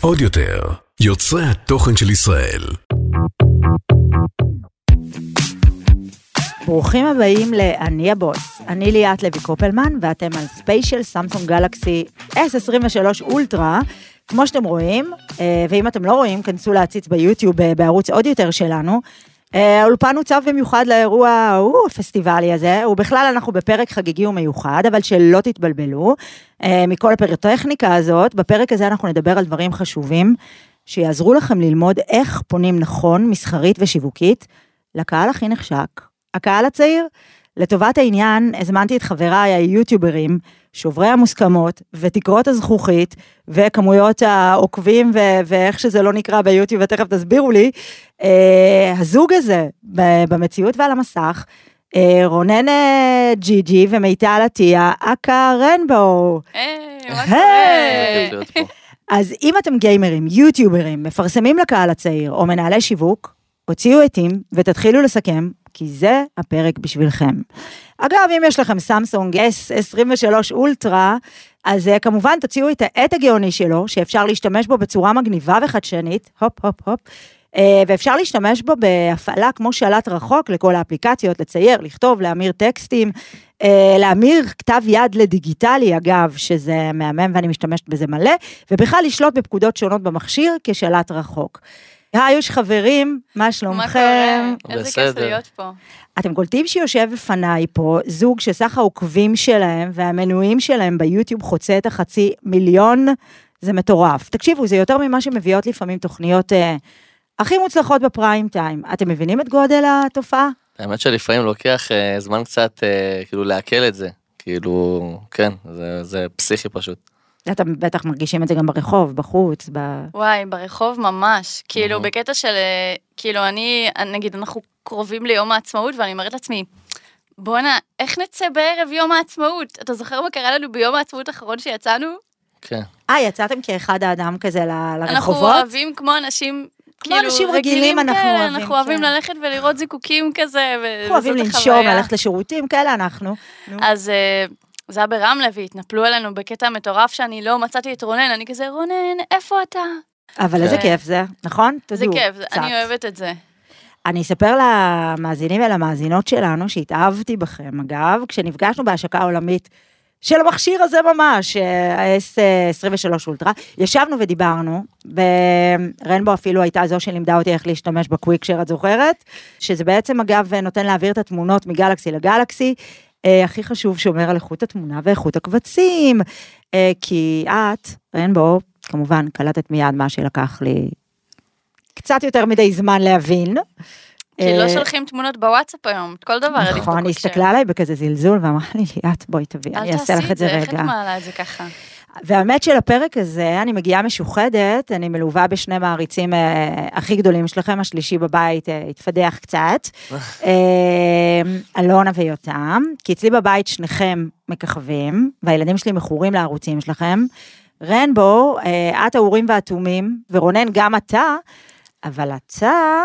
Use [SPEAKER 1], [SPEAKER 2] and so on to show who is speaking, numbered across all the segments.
[SPEAKER 1] עוד יותר, יוצרי התוכן של ישראל.
[SPEAKER 2] ברוכים הבאים ל"אני הבוס". אני ליאת לוי קופלמן, ואתם על ספיישל סמסונג גלקסי S23 אולטרה. כמו שאתם רואים, אה, ואם אתם לא רואים, כנסו להציץ ביוטיוב אה, בערוץ עוד יותר שלנו. אה, האולפן הוצב במיוחד לאירוע ההוא, הפסטיבלי הזה, ובכלל אנחנו בפרק חגיגי ומיוחד, אבל שלא תתבלבלו מכל הפירוטכניקה הזאת, בפרק הזה אנחנו נדבר על דברים חשובים, שיעזרו לכם ללמוד איך פונים נכון, מסחרית ושיווקית, לקהל הכי נחשק, הקהל הצעיר. לטובת העניין, הזמנתי את חבריי היוטיוברים, שוברי המוסכמות ותקרות הזכוכית וכמויות העוקבים ו- ואיך שזה לא נקרא ביוטיוב, ותכף תסבירו לי, אה, הזוג הזה במציאות ועל המסך, אה, רונן אה, ג'י ג'י ומיטל עטיה, אכ"א רנבו.
[SPEAKER 3] היי, מה קורה?
[SPEAKER 2] אז אם אתם גיימרים, יוטיוברים, מפרסמים לקהל הצעיר או מנהלי שיווק, הוציאו עטים ותתחילו לסכם, כי זה הפרק בשבילכם. אגב, אם יש לכם סמסונג S23 אולטרה, אז uh, כמובן תוציאו את העט הגאוני שלו, שאפשר להשתמש בו בצורה מגניבה וחדשנית, הופ הופ הופ, uh, ואפשר להשתמש בו בהפעלה כמו שלט רחוק לכל האפליקציות, לצייר, לכתוב, להמיר טקסטים, uh, להמיר כתב יד לדיגיטלי, אגב, שזה מהמם ואני משתמשת בזה מלא, ובכלל לשלוט בפקודות שונות במכשיר כשלט רחוק. היוש חברים, מה שלומכם?
[SPEAKER 3] מה קורה? איזה. כיף להיות פה.
[SPEAKER 2] אתם קולטים שיושב בפניי פה זוג שסך העוקבים שלהם והמנויים שלהם ביוטיוב חוצה את החצי מיליון, זה מטורף. תקשיבו, זה יותר ממה שמביאות לפעמים תוכניות אה, הכי מוצלחות בפריים טיים. אתם מבינים את גודל התופעה?
[SPEAKER 4] האמת שלפעמים לוקח אה, זמן קצת אה, כאילו לעכל את זה. כאילו, כן, זה, זה פסיכי פשוט.
[SPEAKER 2] אתם בטח מרגישים את זה גם ברחוב, בחוץ, ב...
[SPEAKER 3] וואי, ברחוב ממש. כאילו. בקטע של, אה, כאילו, אני, נגיד, אנחנו קרובים ליום העצמאות, ואני אומרת לעצמי, בואנה, איך נצא בערב יום העצמאות? אתה זוכר מה קרה לנו ביום העצמאות האחרון שיצאנו?
[SPEAKER 4] כן.
[SPEAKER 2] אה, יצאתם כאחד האדם כזה ל-
[SPEAKER 3] אנחנו
[SPEAKER 2] לרחובות?
[SPEAKER 3] אוהבים כמו אנשים...
[SPEAKER 2] כמו
[SPEAKER 3] כאילו,
[SPEAKER 2] אנשים רגילים אנחנו
[SPEAKER 3] כאלה,
[SPEAKER 2] אוהבים,
[SPEAKER 3] אנחנו אוהבים
[SPEAKER 2] כן.
[SPEAKER 3] ללכת ולראות זיקוקים כזה,
[SPEAKER 2] אנחנו אוהבים לנשום. ללכת לשירותים, כאלה אנחנו. נו.
[SPEAKER 3] אז אה, זה היה ברמלה והתנפלו עלינו בקטע מטורף שאני לא מצאתי את רונן, אני כזה, רונן, איפה אתה?
[SPEAKER 2] אבל איזה
[SPEAKER 3] כן.
[SPEAKER 2] כיף זה, נכון?
[SPEAKER 3] זה כיף, זה-
[SPEAKER 2] קצת.
[SPEAKER 3] אני אוהבת את זה.
[SPEAKER 2] אני אספר למאזינים ולמאזינות שלנו שהתאהבתי בכם, אגב, כשנפגשנו בהשקה העולמית של המכשיר הזה ממש, ה-S23 אולטרה, ישבנו ודיברנו, ורנבו אפילו הייתה זו שלימדה אותי איך להשתמש בקוויקשר, את זוכרת? שזה בעצם, אגב, נותן להעביר את התמונות מגלקסי לגלקסי. אה, הכי חשוב, שומר על איכות התמונה ואיכות הקבצים, אה, כי את, רנבו, כמובן, קלטת מיד מה שלקח לי קצת יותר מדי זמן להבין.
[SPEAKER 3] כי לא
[SPEAKER 2] אה,
[SPEAKER 3] שולחים תמונות בוואטסאפ היום, כל דבר עדיף
[SPEAKER 2] נכון, היא. הסתכלה עליי בכזה זלזול ואמרה לי, ליאת, בואי תביאי, אני
[SPEAKER 3] אל
[SPEAKER 2] אעשה לך
[SPEAKER 3] תעשי
[SPEAKER 2] את זה
[SPEAKER 3] איך את
[SPEAKER 2] רגע.
[SPEAKER 3] מעלה את זה ככה?
[SPEAKER 2] והאמת שלפרק הזה, אני מגיעה משוחדת, אני מלווה בשני מעריצים אה, הכי גדולים שלכם, השלישי בבית אה, התפדח קצת, אה, אלונה ויותם, כי אצלי בבית שניכם מככבים, והילדים שלי מכורים לערוצים שלכם. רנבו, אה, את האורים והתומים, ורונן, גם אתה, אבל אתה...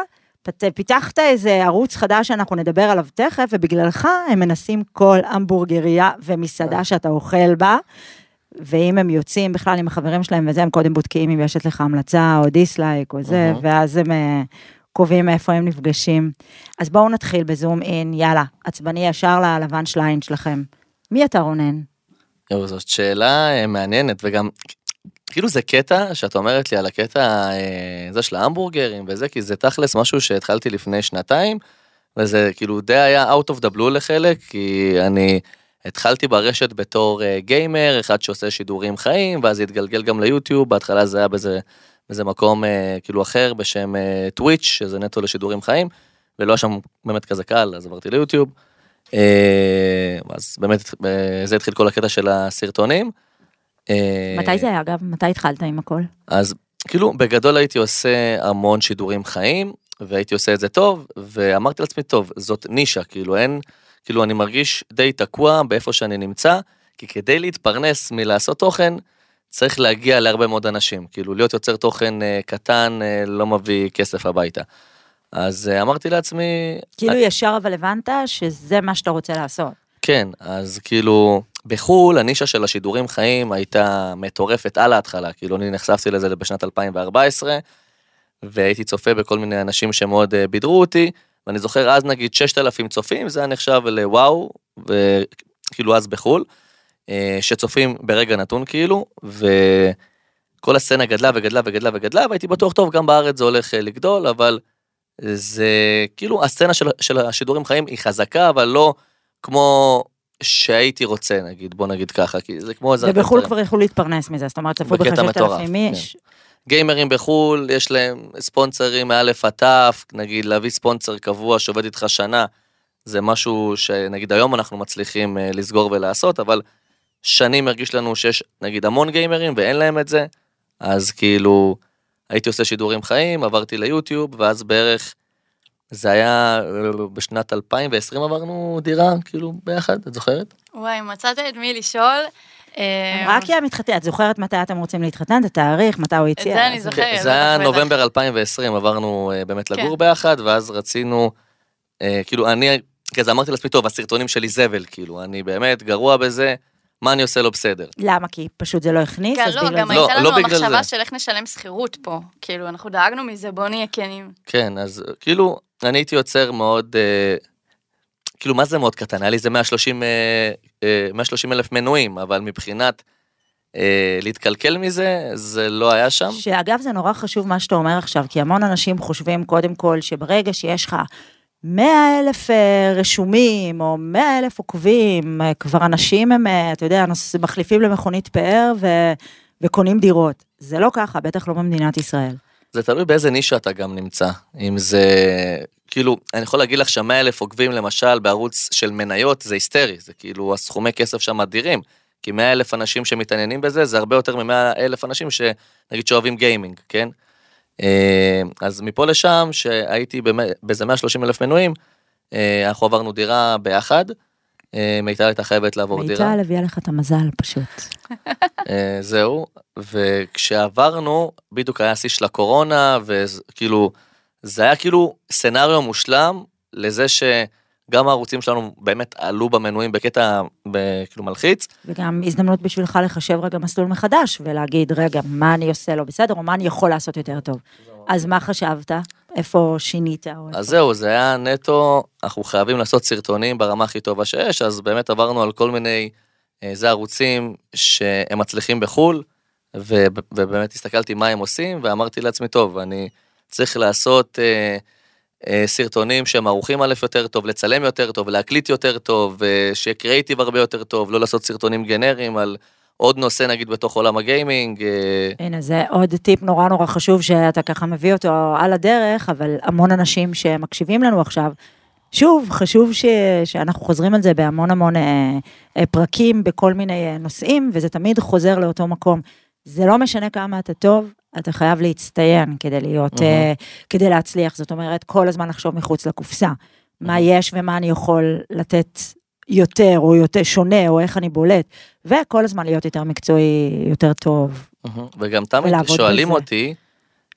[SPEAKER 2] פיתחת איזה ערוץ חדש שאנחנו נדבר עליו תכף, ובגללך הם מנסים כל המבורגריה ומסעדה שאתה אוכל בה. ואם הם יוצאים בכלל עם החברים שלהם וזה, הם קודם בודקים אם יש אצלך המלצה או דיסלייק או זה,
[SPEAKER 4] אהה.
[SPEAKER 2] ואז הם אה, קובעים איפה הם נפגשים. אז בואו נתחיל בזום אין, יאללה, עצבני ישר ללבן שליין שלכם. מי אתה רונן?
[SPEAKER 4] יואו, זאת שאלה אה, מעניינת, וגם, כאילו זה קטע שאת אומרת לי על הקטע אה, זה של ההמבורגרים וזה, כי זה תכלס משהו שהתחלתי לפני שנתיים, וזה כאילו די היה out of the blue לחלק, כי אני התחלתי ברשת בתור אה, גיימר, אחד שעושה שידורים חיים, ואז התגלגל גם ליוטיוב, בהתחלה זה היה באיזה, באיזה מקום אה, כאילו אחר בשם אה, טוויץ', שזה נטו לשידורים חיים, ולא היה שם באמת כזה קל, אז עברתי ליוטיוב. אה, אז באמת אה, זה התחיל כל הקטע של הסרטונים. אה,
[SPEAKER 2] מתי זה היה, אגב? מתי התחלת עם הכל?
[SPEAKER 4] אז כאילו בגדול הייתי עושה המון שידורים חיים והייתי עושה את זה טוב ואמרתי לעצמי טוב זאת נישה כאילו אין כאילו אני מרגיש די תקוע באיפה שאני נמצא כי כדי להתפרנס מלעשות תוכן צריך להגיע להרבה מאוד אנשים כאילו להיות יוצר תוכן אה, קטן אה, לא מביא כסף הביתה. אז אה, אמרתי לעצמי
[SPEAKER 2] כאילו ישר אבל הבנת שזה מה שאתה רוצה לעשות.
[SPEAKER 4] כן, אז כאילו, בחו"ל, הנישה של השידורים חיים הייתה מטורפת על ההתחלה, כאילו אני נחשפתי לזה בשנת 2014, והייתי צופה בכל מיני אנשים שמאוד אה, בידרו אותי, ואני זוכר אז נגיד 6,000 צופים, זה היה נחשב לוואו, וכאילו אז בחו"ל, אה, שצופים ברגע נתון כאילו, וכל הסצנה גדלה וגדלה וגדלה וגדלה, והייתי בטוח, טוב, גם בארץ זה הולך אה, לגדול, אבל זה כאילו הסצנה של, של השידורים חיים היא חזקה, אבל לא כמו שהייתי רוצה, נגיד, בוא נגיד ככה, כי זה כמו איזה...
[SPEAKER 2] ובחו"ל כבר יכלו להתפרנס מזה, זאת אומרת, צפו בך
[SPEAKER 4] בקטע מטורף,
[SPEAKER 2] 6,000 איש.
[SPEAKER 4] גיימרים בחו"ל, יש להם ספונסרים מאלף עד תף, נגיד להביא ספונסר קבוע שעובד איתך שנה, זה משהו שנגיד היום אנחנו מצליחים אה, לסגור ולעשות, אבל שנים הרגיש לנו שיש נגיד המון גיימרים ואין להם את זה, אז כאילו הייתי עושה שידורים חיים, עברתי ליוטיוב, ואז בערך, זה היה בשנת 2020 עברנו דירה, כאילו ביחד, את זוכרת?
[SPEAKER 3] וואי, מצאת את מי לשאול.
[SPEAKER 2] רק יא מתחתן, את זוכרת מתי אתם רוצים להתחתן, את התאריך, מתי הוא הציע?
[SPEAKER 3] זה אני זוכרת.
[SPEAKER 4] זה היה נובמבר 2020, עברנו אה, באמת
[SPEAKER 3] כן.
[SPEAKER 4] לגור ביחד, ואז רצינו, אה, כאילו אני, כזה אמרתי לעצמי, טוב, הסרטונים שלי זבל, כאילו, אני באמת גרוע בזה, מה אני עושה לא בסדר?
[SPEAKER 2] למה? כי פשוט זה לא הכניס,
[SPEAKER 3] כן,
[SPEAKER 2] אז
[SPEAKER 3] לא,
[SPEAKER 2] בגלל
[SPEAKER 3] גם
[SPEAKER 2] זה.
[SPEAKER 4] לא,
[SPEAKER 3] הייתה
[SPEAKER 4] לא
[SPEAKER 3] לנו
[SPEAKER 4] בגלל
[SPEAKER 3] המחשבה
[SPEAKER 4] זה.
[SPEAKER 3] של איך נשלם שכירות פה. כאילו, אנחנו דאגנו מזה, בוא נהיה כנים.
[SPEAKER 4] כן, אז כאילו, אני הייתי יוצר מאוד, אה, כאילו, מה זה מאוד קטן? היה לי איזה 130, אה, אה, 130 אלף מנויים, אבל מבחינת אה, להתקלקל מזה, זה לא היה שם.
[SPEAKER 2] שאגב, זה נורא חשוב מה שאתה אומר עכשיו, כי המון אנשים חושבים קודם כל שברגע שיש לך 100 אלף אה, רשומים, או 100 אלף עוקבים, אה, כבר אנשים הם, אה, אתה יודע, מחליפים למכונית פאר ו... וקונים דירות. זה לא ככה, בטח לא במדינת ישראל.
[SPEAKER 4] זה תלוי באיזה נישה אתה גם נמצא. אם זה, כאילו, אני יכול להגיד לך שהמאה אלף עוקבים למשל בערוץ של מניות זה היסטרי, זה כאילו הסכומי כסף שם אדירים. כי מאה אלף אנשים שמתעניינים בזה זה הרבה יותר ממאה אלף אנשים שנגיד שאוהבים גיימינג, כן? אה, אז מפה לשם שהייתי באיזה 130 אלף מנויים, אה, אנחנו עברנו דירה ביחד. אה, מיטל הייתה חייבת לעבור דירה.
[SPEAKER 2] מיטל הביאה לך את המזל פשוט.
[SPEAKER 4] זהו, וכשעברנו, בדיוק היה שיא של הקורונה, וכאילו, זה היה כאילו סצנריו מושלם לזה שגם הערוצים שלנו באמת עלו במנויים בקטע כאילו מלחיץ.
[SPEAKER 2] וגם הזדמנות בשבילך לחשב רגע מסלול מחדש, ולהגיד, רגע, מה אני עושה לא בסדר, או מה אני יכול לעשות יותר טוב. אז מה חשבת? איפה שינית? או איפה-
[SPEAKER 4] אז זהו, זה היה נטו, אנחנו חייבים לעשות סרטונים ברמה הכי טובה שיש, אז באמת עברנו על כל מיני, אה, זה ערוצים שהם מצליחים בחו"ל, ובאמת הסתכלתי מה הם עושים, ואמרתי לעצמי, טוב, אני צריך לעשות אה, אה, סרטונים שהם ערוכים א' יותר טוב, לצלם יותר טוב, להקליט יותר טוב, אה, שיהיה קריאיטיב הרבה יותר טוב, לא לעשות סרטונים גנריים על עוד נושא נגיד בתוך עולם הגיימינג. אה,
[SPEAKER 2] הנה, זה עוד טיפ נורא נורא חשוב שאתה ככה מביא אותו על הדרך, אבל המון אנשים שמקשיבים לנו עכשיו, שוב, חשוב ש... שאנחנו חוזרים על זה בהמון המון אה, אה, פרקים בכל מיני אה, נושאים, וזה תמיד חוזר לאותו מקום. זה לא משנה כמה אתה טוב, אתה חייב להצטיין כדי להיות, אה, כדי להצליח. זאת אומרת, כל הזמן לחשוב מחוץ לקופסה. מה יש ומה אני יכול לתת יותר, או יותר שונה, או איך אני בולט, וכל הזמן להיות יותר מקצועי, יותר טוב.
[SPEAKER 4] מהמם. וגם תמיד שואלים
[SPEAKER 2] בזה.
[SPEAKER 4] אותי,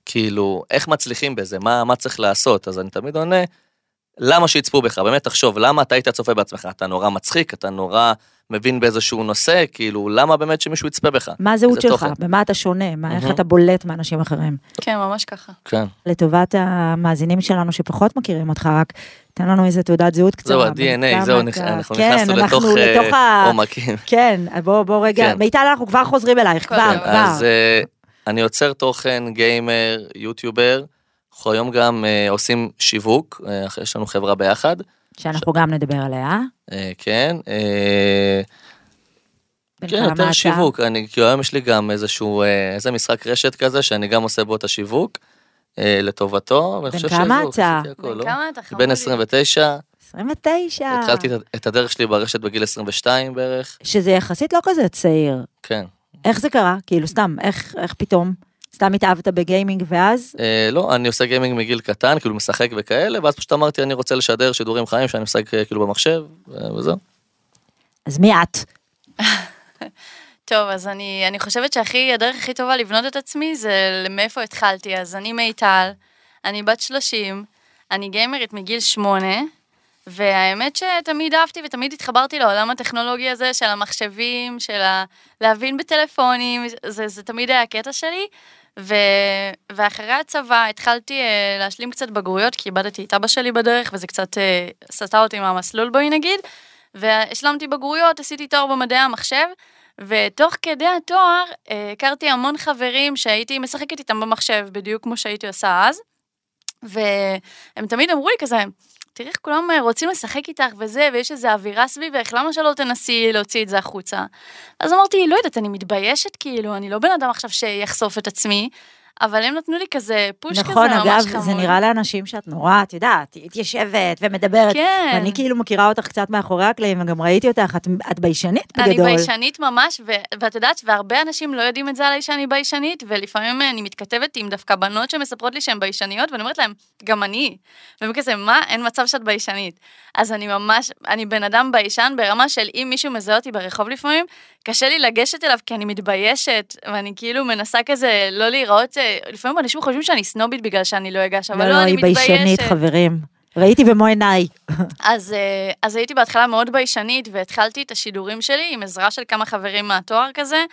[SPEAKER 4] כאילו, איך מצליחים בזה, מה, מה צריך לעשות? אז אני תמיד עונה, למה שיצפו בך? באמת, תחשוב, למה אתה היית צופה בעצמך? אתה נורא מצחיק, אתה נורא מבין באיזשהו נושא, כאילו, למה באמת שמישהו יצפה בך?
[SPEAKER 2] מה הזהות שלך?
[SPEAKER 4] תוכן.
[SPEAKER 2] במה אתה שונה? מה, איך. אתה בולט מאנשים אחרים?
[SPEAKER 3] כן, ממש ככה.
[SPEAKER 4] כן.
[SPEAKER 2] לטובת המאזינים שלנו שפחות מכירים אותך, רק תן לנו איזה תעודת זהות קצרה.
[SPEAKER 4] זהו, ה-DNA, זהו, אנחנו
[SPEAKER 2] כן,
[SPEAKER 4] נכנסנו
[SPEAKER 2] אנחנו
[SPEAKER 4] לתוך אה. עומקים.
[SPEAKER 2] כן, בוא, בוא רגע,
[SPEAKER 4] כן.
[SPEAKER 2] מיטל, אנחנו כבר חוזרים אלייך, כבר,
[SPEAKER 3] הכבוד.
[SPEAKER 2] כבר.
[SPEAKER 4] אז אה, אני יוצר תוכן, גיימר, יוטיובר. אנחנו היום גם אה, עושים שיווק, אה, יש לנו חברה ביחד.
[SPEAKER 2] שאנחנו גם נדבר עליה.
[SPEAKER 4] אה, כן. אה,
[SPEAKER 2] בן
[SPEAKER 4] כן,
[SPEAKER 2] כמה
[SPEAKER 4] יותר
[SPEAKER 2] אתה?
[SPEAKER 4] שיווק, אני, כאילו היום יש לי גם איזשהו, אה, איזה משחק רשת כזה, שאני גם עושה בו את השיווק, אה, לטובתו, ואני
[SPEAKER 2] בן
[SPEAKER 4] חושב
[SPEAKER 2] כמה
[SPEAKER 4] שזהו,
[SPEAKER 2] אתה?
[SPEAKER 4] עשיתי הכל,
[SPEAKER 3] בן
[SPEAKER 4] לא?
[SPEAKER 3] כמה אתה
[SPEAKER 4] אני
[SPEAKER 3] חמודי?
[SPEAKER 4] בן 29,
[SPEAKER 2] 29.
[SPEAKER 4] התחלתי את- את הדרך שלי ברשת בגיל 22 בערך,
[SPEAKER 2] שזה יחסית לא כזה צעיר.
[SPEAKER 4] כן.
[SPEAKER 2] איך זה קרה? כאילו, סתם, איך, איך פתאום? סתם התאהבת בגיימינג ואז?
[SPEAKER 4] אה, לא, אני עושה גיימינג מגיל קטן, כאילו משחק וכאלה, ואז פשוט אמרתי, אני רוצה לשדר שידורים חיים שאני משחק אה, כאילו במחשב, ו- וזהו.
[SPEAKER 2] אז מי את?
[SPEAKER 3] טוב, אז אני, אני חושבת שהכי, הדרך הכי טובה לבנות את עצמי זה מאיפה התחלתי. אז אני מיטל, אני בת 30, אני גיימרית מגיל 8, והאמת שתמיד אהבתי ותמיד התחברתי לעולם הטכנולוגי הזה של המחשבים, של ה... להבין בטלפונים, זה, זה תמיד היה הקטע שלי. ו... ואחרי הצבא התחלתי uh, להשלים קצת בגרויות, כי איבדתי את אבא שלי בדרך, וזה קצת uh, סטה אותי מהמסלול בואי נגיד. והשלמתי בגרויות, עשיתי תואר במדעי המחשב, ותוך כדי התואר uh, הכרתי המון חברים שהייתי משחקת איתם במחשב, בדיוק כמו שהייתי עושה אז. והם תמיד אמרו לי כזה, תראי איך כולם אה, רוצים לשחק איתך וזה, ויש איזו אווירה סביבך, למה שלא תנסי להוציא את זה החוצה? אז אמרתי, לא יודעת, אני מתביישת כאילו, אני לא בן אדם עכשיו שיחשוף את עצמי, אבל הם נתנו לי כזה פוש
[SPEAKER 2] נכון,
[SPEAKER 3] כזה ממש חמוד.
[SPEAKER 2] נכון, אגב, זה נראה לאנשים שאת נורא, את יודעת, התיישבת ומדברת.
[SPEAKER 3] כן.
[SPEAKER 2] ואני כאילו מכירה אותך קצת מאחורי הקלעים, וגם ראיתי אותך, את, את ביישנית בגדול.
[SPEAKER 3] אני ביישנית ממש, ו- ואת יודעת, והרבה אנשים לא יודעים את זה עליי שאני ביישנית, ולפעמים אני מתכתבת עם דווקא בנות שמספרות לי שהן ביישניות, ואני אומרת להן, גם אני. והם כזה, מה? אין מצב שאת ביישנית. אז אני ממש, אני בן אדם ביישן ברמה של אם מישהו מזהה אותי ברחוב לפעמים, קשה לי לגשת אליו כי אני מתביישת, ואני כאילו מנסה כזה לא להיראות, אה, לפעמים אנשים חושבים שאני סנובית בגלל שאני לא אגש, אבל
[SPEAKER 2] לא,
[SPEAKER 3] לא,
[SPEAKER 2] לא,
[SPEAKER 3] אני
[SPEAKER 2] היא
[SPEAKER 3] מתביישת.
[SPEAKER 2] ביישנית, חברים. ראיתי במו עיניי.
[SPEAKER 3] אז, אה, אז הייתי בהתחלה מאוד ביישנית, והתחלתי את השידורים שלי עם עזרה של כמה חברים מהתואר כזה,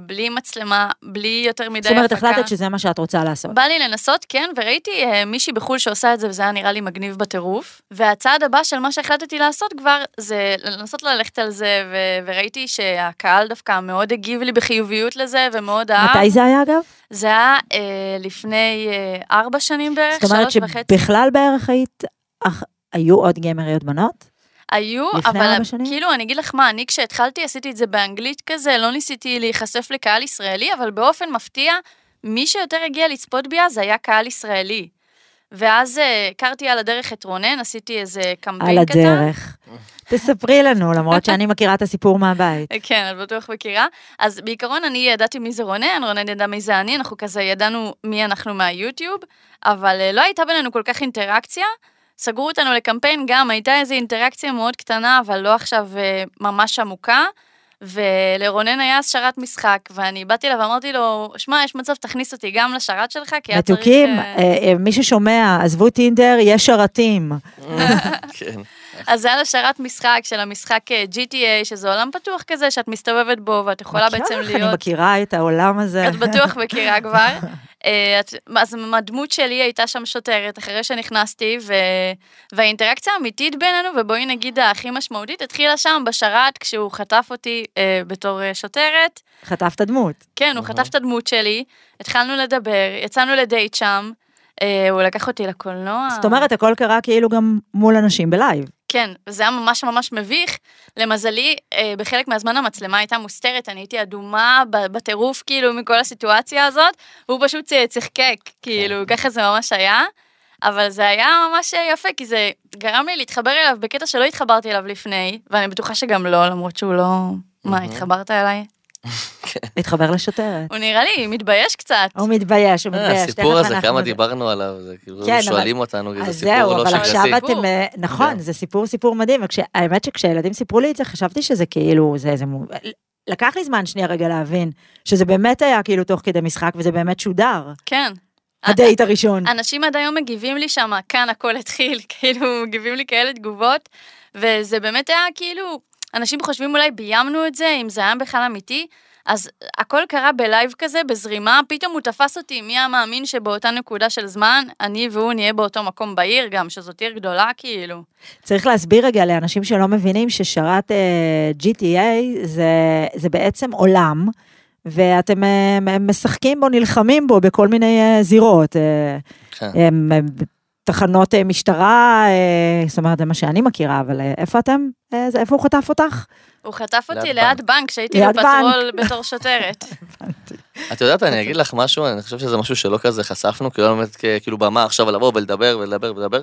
[SPEAKER 3] בלי מצלמה, בלי יותר מדי
[SPEAKER 2] זאת אומרת,
[SPEAKER 3] הפקה.
[SPEAKER 2] החלטת שזה מה שאת רוצה לעשות.
[SPEAKER 3] בא לי לנסות, כן, וראיתי אה, מישהי בחו"ל שעושה את זה, וזה היה נראה לי מגניב בטירוף. והצעד הבא של מה שהחלטתי לעשות כבר, זה לנסות ללכת על זה, ו- וראיתי שהקהל דווקא מאוד הגיב לי בחיוביות לזה, ומאוד אהב.
[SPEAKER 2] מתי זה היה, אגב?
[SPEAKER 3] זה היה אה, לפני אה, ארבע שנים בערך,
[SPEAKER 2] זאת אומרת
[SPEAKER 3] שלוש וחצי.
[SPEAKER 2] שבכלל בערך היית, אך, היו עוד גיימריות בנות?
[SPEAKER 3] היו, אבל? כאילו, אני אגיד לך מה, אני כשהתחלתי עשיתי את זה באנגלית כזה, לא ניסיתי להיחשף לקהל ישראלי, אבל באופן מפתיע, מי שיותר הגיע לצפות בי אז היה קהל ישראלי. ואז אה, הכרתי על הדרך את רונן, עשיתי איזה קמפיין
[SPEAKER 2] על
[SPEAKER 3] קטן.
[SPEAKER 2] הדרך. תספרי לנו, למרות שאני מכירה את הסיפור מהבית.
[SPEAKER 3] כן, את בטוח מכירה. אז בעיקרון אני ידעתי מי זה רונן, רונן ידע מי זה אני, אנחנו כזה ידענו מי אנחנו מהיוטיוב, אבל אה, לא הייתה בינינו כל כך אינטראקציה. סגרו אותנו לקמפיין, גם הייתה איזו אינטראקציה מאוד קטנה, אבל לא עכשיו אה, ממש עמוקה. ולרונן היה אז שרת משחק, ואני באתי אליו ואמרתי לו, שמע, יש מצב, תכניס אותי גם לשרת שלך, כי היה צריך...
[SPEAKER 2] מתוקים,
[SPEAKER 3] אה,
[SPEAKER 2] אה, מי ששומע, עזבו טינדר, יש שרתים.
[SPEAKER 4] כן.
[SPEAKER 3] אז זה לו שרת משחק של המשחק אה, GTA, שזה עולם פתוח כזה, שאת מסתובבת בו, ואת יכולה בעצם
[SPEAKER 2] לך, אני
[SPEAKER 3] להיות...
[SPEAKER 2] מכירה את העולם הזה.
[SPEAKER 3] את בטוח מכירה כבר. אה, את- אז הדמות שלי הייתה שם שוטרת אחרי שנכנסתי, ו... והאינטראקציה האמיתית בינינו, ובואי נגיד הכי משמעותית, התחילה שם בשרת כשהוא חטף אותי אה, בתור אה, שוטרת.
[SPEAKER 2] חטפת דמות.
[SPEAKER 3] כן, הוא חטף את הדמות שלי, התחלנו לדבר, יצאנו לדייט שם, אה, הוא לקח אותי לקולנוע.
[SPEAKER 2] זאת אומרת, הכל קרה כאילו גם מול אנשים בלייב.
[SPEAKER 3] כן, וזה היה ממש ממש מביך. למזלי, אה, בחלק מהזמן המצלמה הייתה מוסתרת, אני הייתי אדומה בטירוף, כאילו, מכל הסיטואציה הזאת, והוא פשוט צחקק, כאילו, ככה זה ממש היה. אבל זה היה ממש יפה, כי זה גרם לי להתחבר אליו בקטע שלא התחברתי אליו לפני, ואני בטוחה שגם לא, למרות שהוא לא... מה, התחברת אליי?
[SPEAKER 2] להתחבר לשוטרת.
[SPEAKER 3] הוא נראה לי מתבייש קצת.
[SPEAKER 2] הוא מתבייש, הוא
[SPEAKER 4] אה,
[SPEAKER 2] מתבייש.
[SPEAKER 4] הסיפור הזה, כמה. דיברנו עליו, זה כאילו,
[SPEAKER 2] כן, אבל-
[SPEAKER 4] שואלים אותנו, זה
[SPEAKER 2] אז
[SPEAKER 4] סיפור
[SPEAKER 2] זהו,
[SPEAKER 4] לא
[SPEAKER 2] אבל
[SPEAKER 4] שגרתי.
[SPEAKER 2] עכשיו
[SPEAKER 3] סיפור.
[SPEAKER 2] אתם, אה, נכון,
[SPEAKER 4] כן.
[SPEAKER 2] זה סיפור סיפור מדהים, והאמת שכשהילדים סיפרו לי את זה, חשבתי שזה כאילו, זה, זה, מו- לקח לי זמן שנייה רגע להבין, שזה באמת היה כאילו תוך כדי משחק, וזה באמת שודר,
[SPEAKER 3] כן.
[SPEAKER 2] הדייט הראשון.
[SPEAKER 3] אנשים עד היום מגיבים לי שם, כאן הכל התחיל, כאילו, מגיבים לי כאלה תגובות, וזה באמת היה כאילו, אנשים חושבים אולי ביימנו את זה, אם זה היה בכלל אמיתי, אז הכל קרה בלייב כזה, בזרימה, פתאום הוא תפס אותי, מי המאמין שבאותה נקודה של זמן, אני והוא נהיה באותו מקום בעיר גם, שזאת עיר גדולה כאילו.
[SPEAKER 2] צריך להסביר רגע לאנשים שלא מבינים ששרת אה, GTA זה, זה בעצם עולם, ואתם אה, משחקים בו, נלחמים בו בכל מיני אה, זירות.
[SPEAKER 4] כן.
[SPEAKER 2] תחנות אה, משטרה, אה, זאת אומרת, זה מה שאני מכירה, אבל אה, איפה אתם? זה- איפה הוא חטף אותך?
[SPEAKER 3] הוא חטף אותי
[SPEAKER 4] ליד
[SPEAKER 3] בנק, כשהייתי בפטרול בתור שוטרת.
[SPEAKER 4] את יודעת, אני אגיד לך משהו, אני חושב שזה משהו שלא כזה חשפנו, כאילו לא באמת כאילו במה עכשיו לבוא ולדבר ולדבר ולדבר,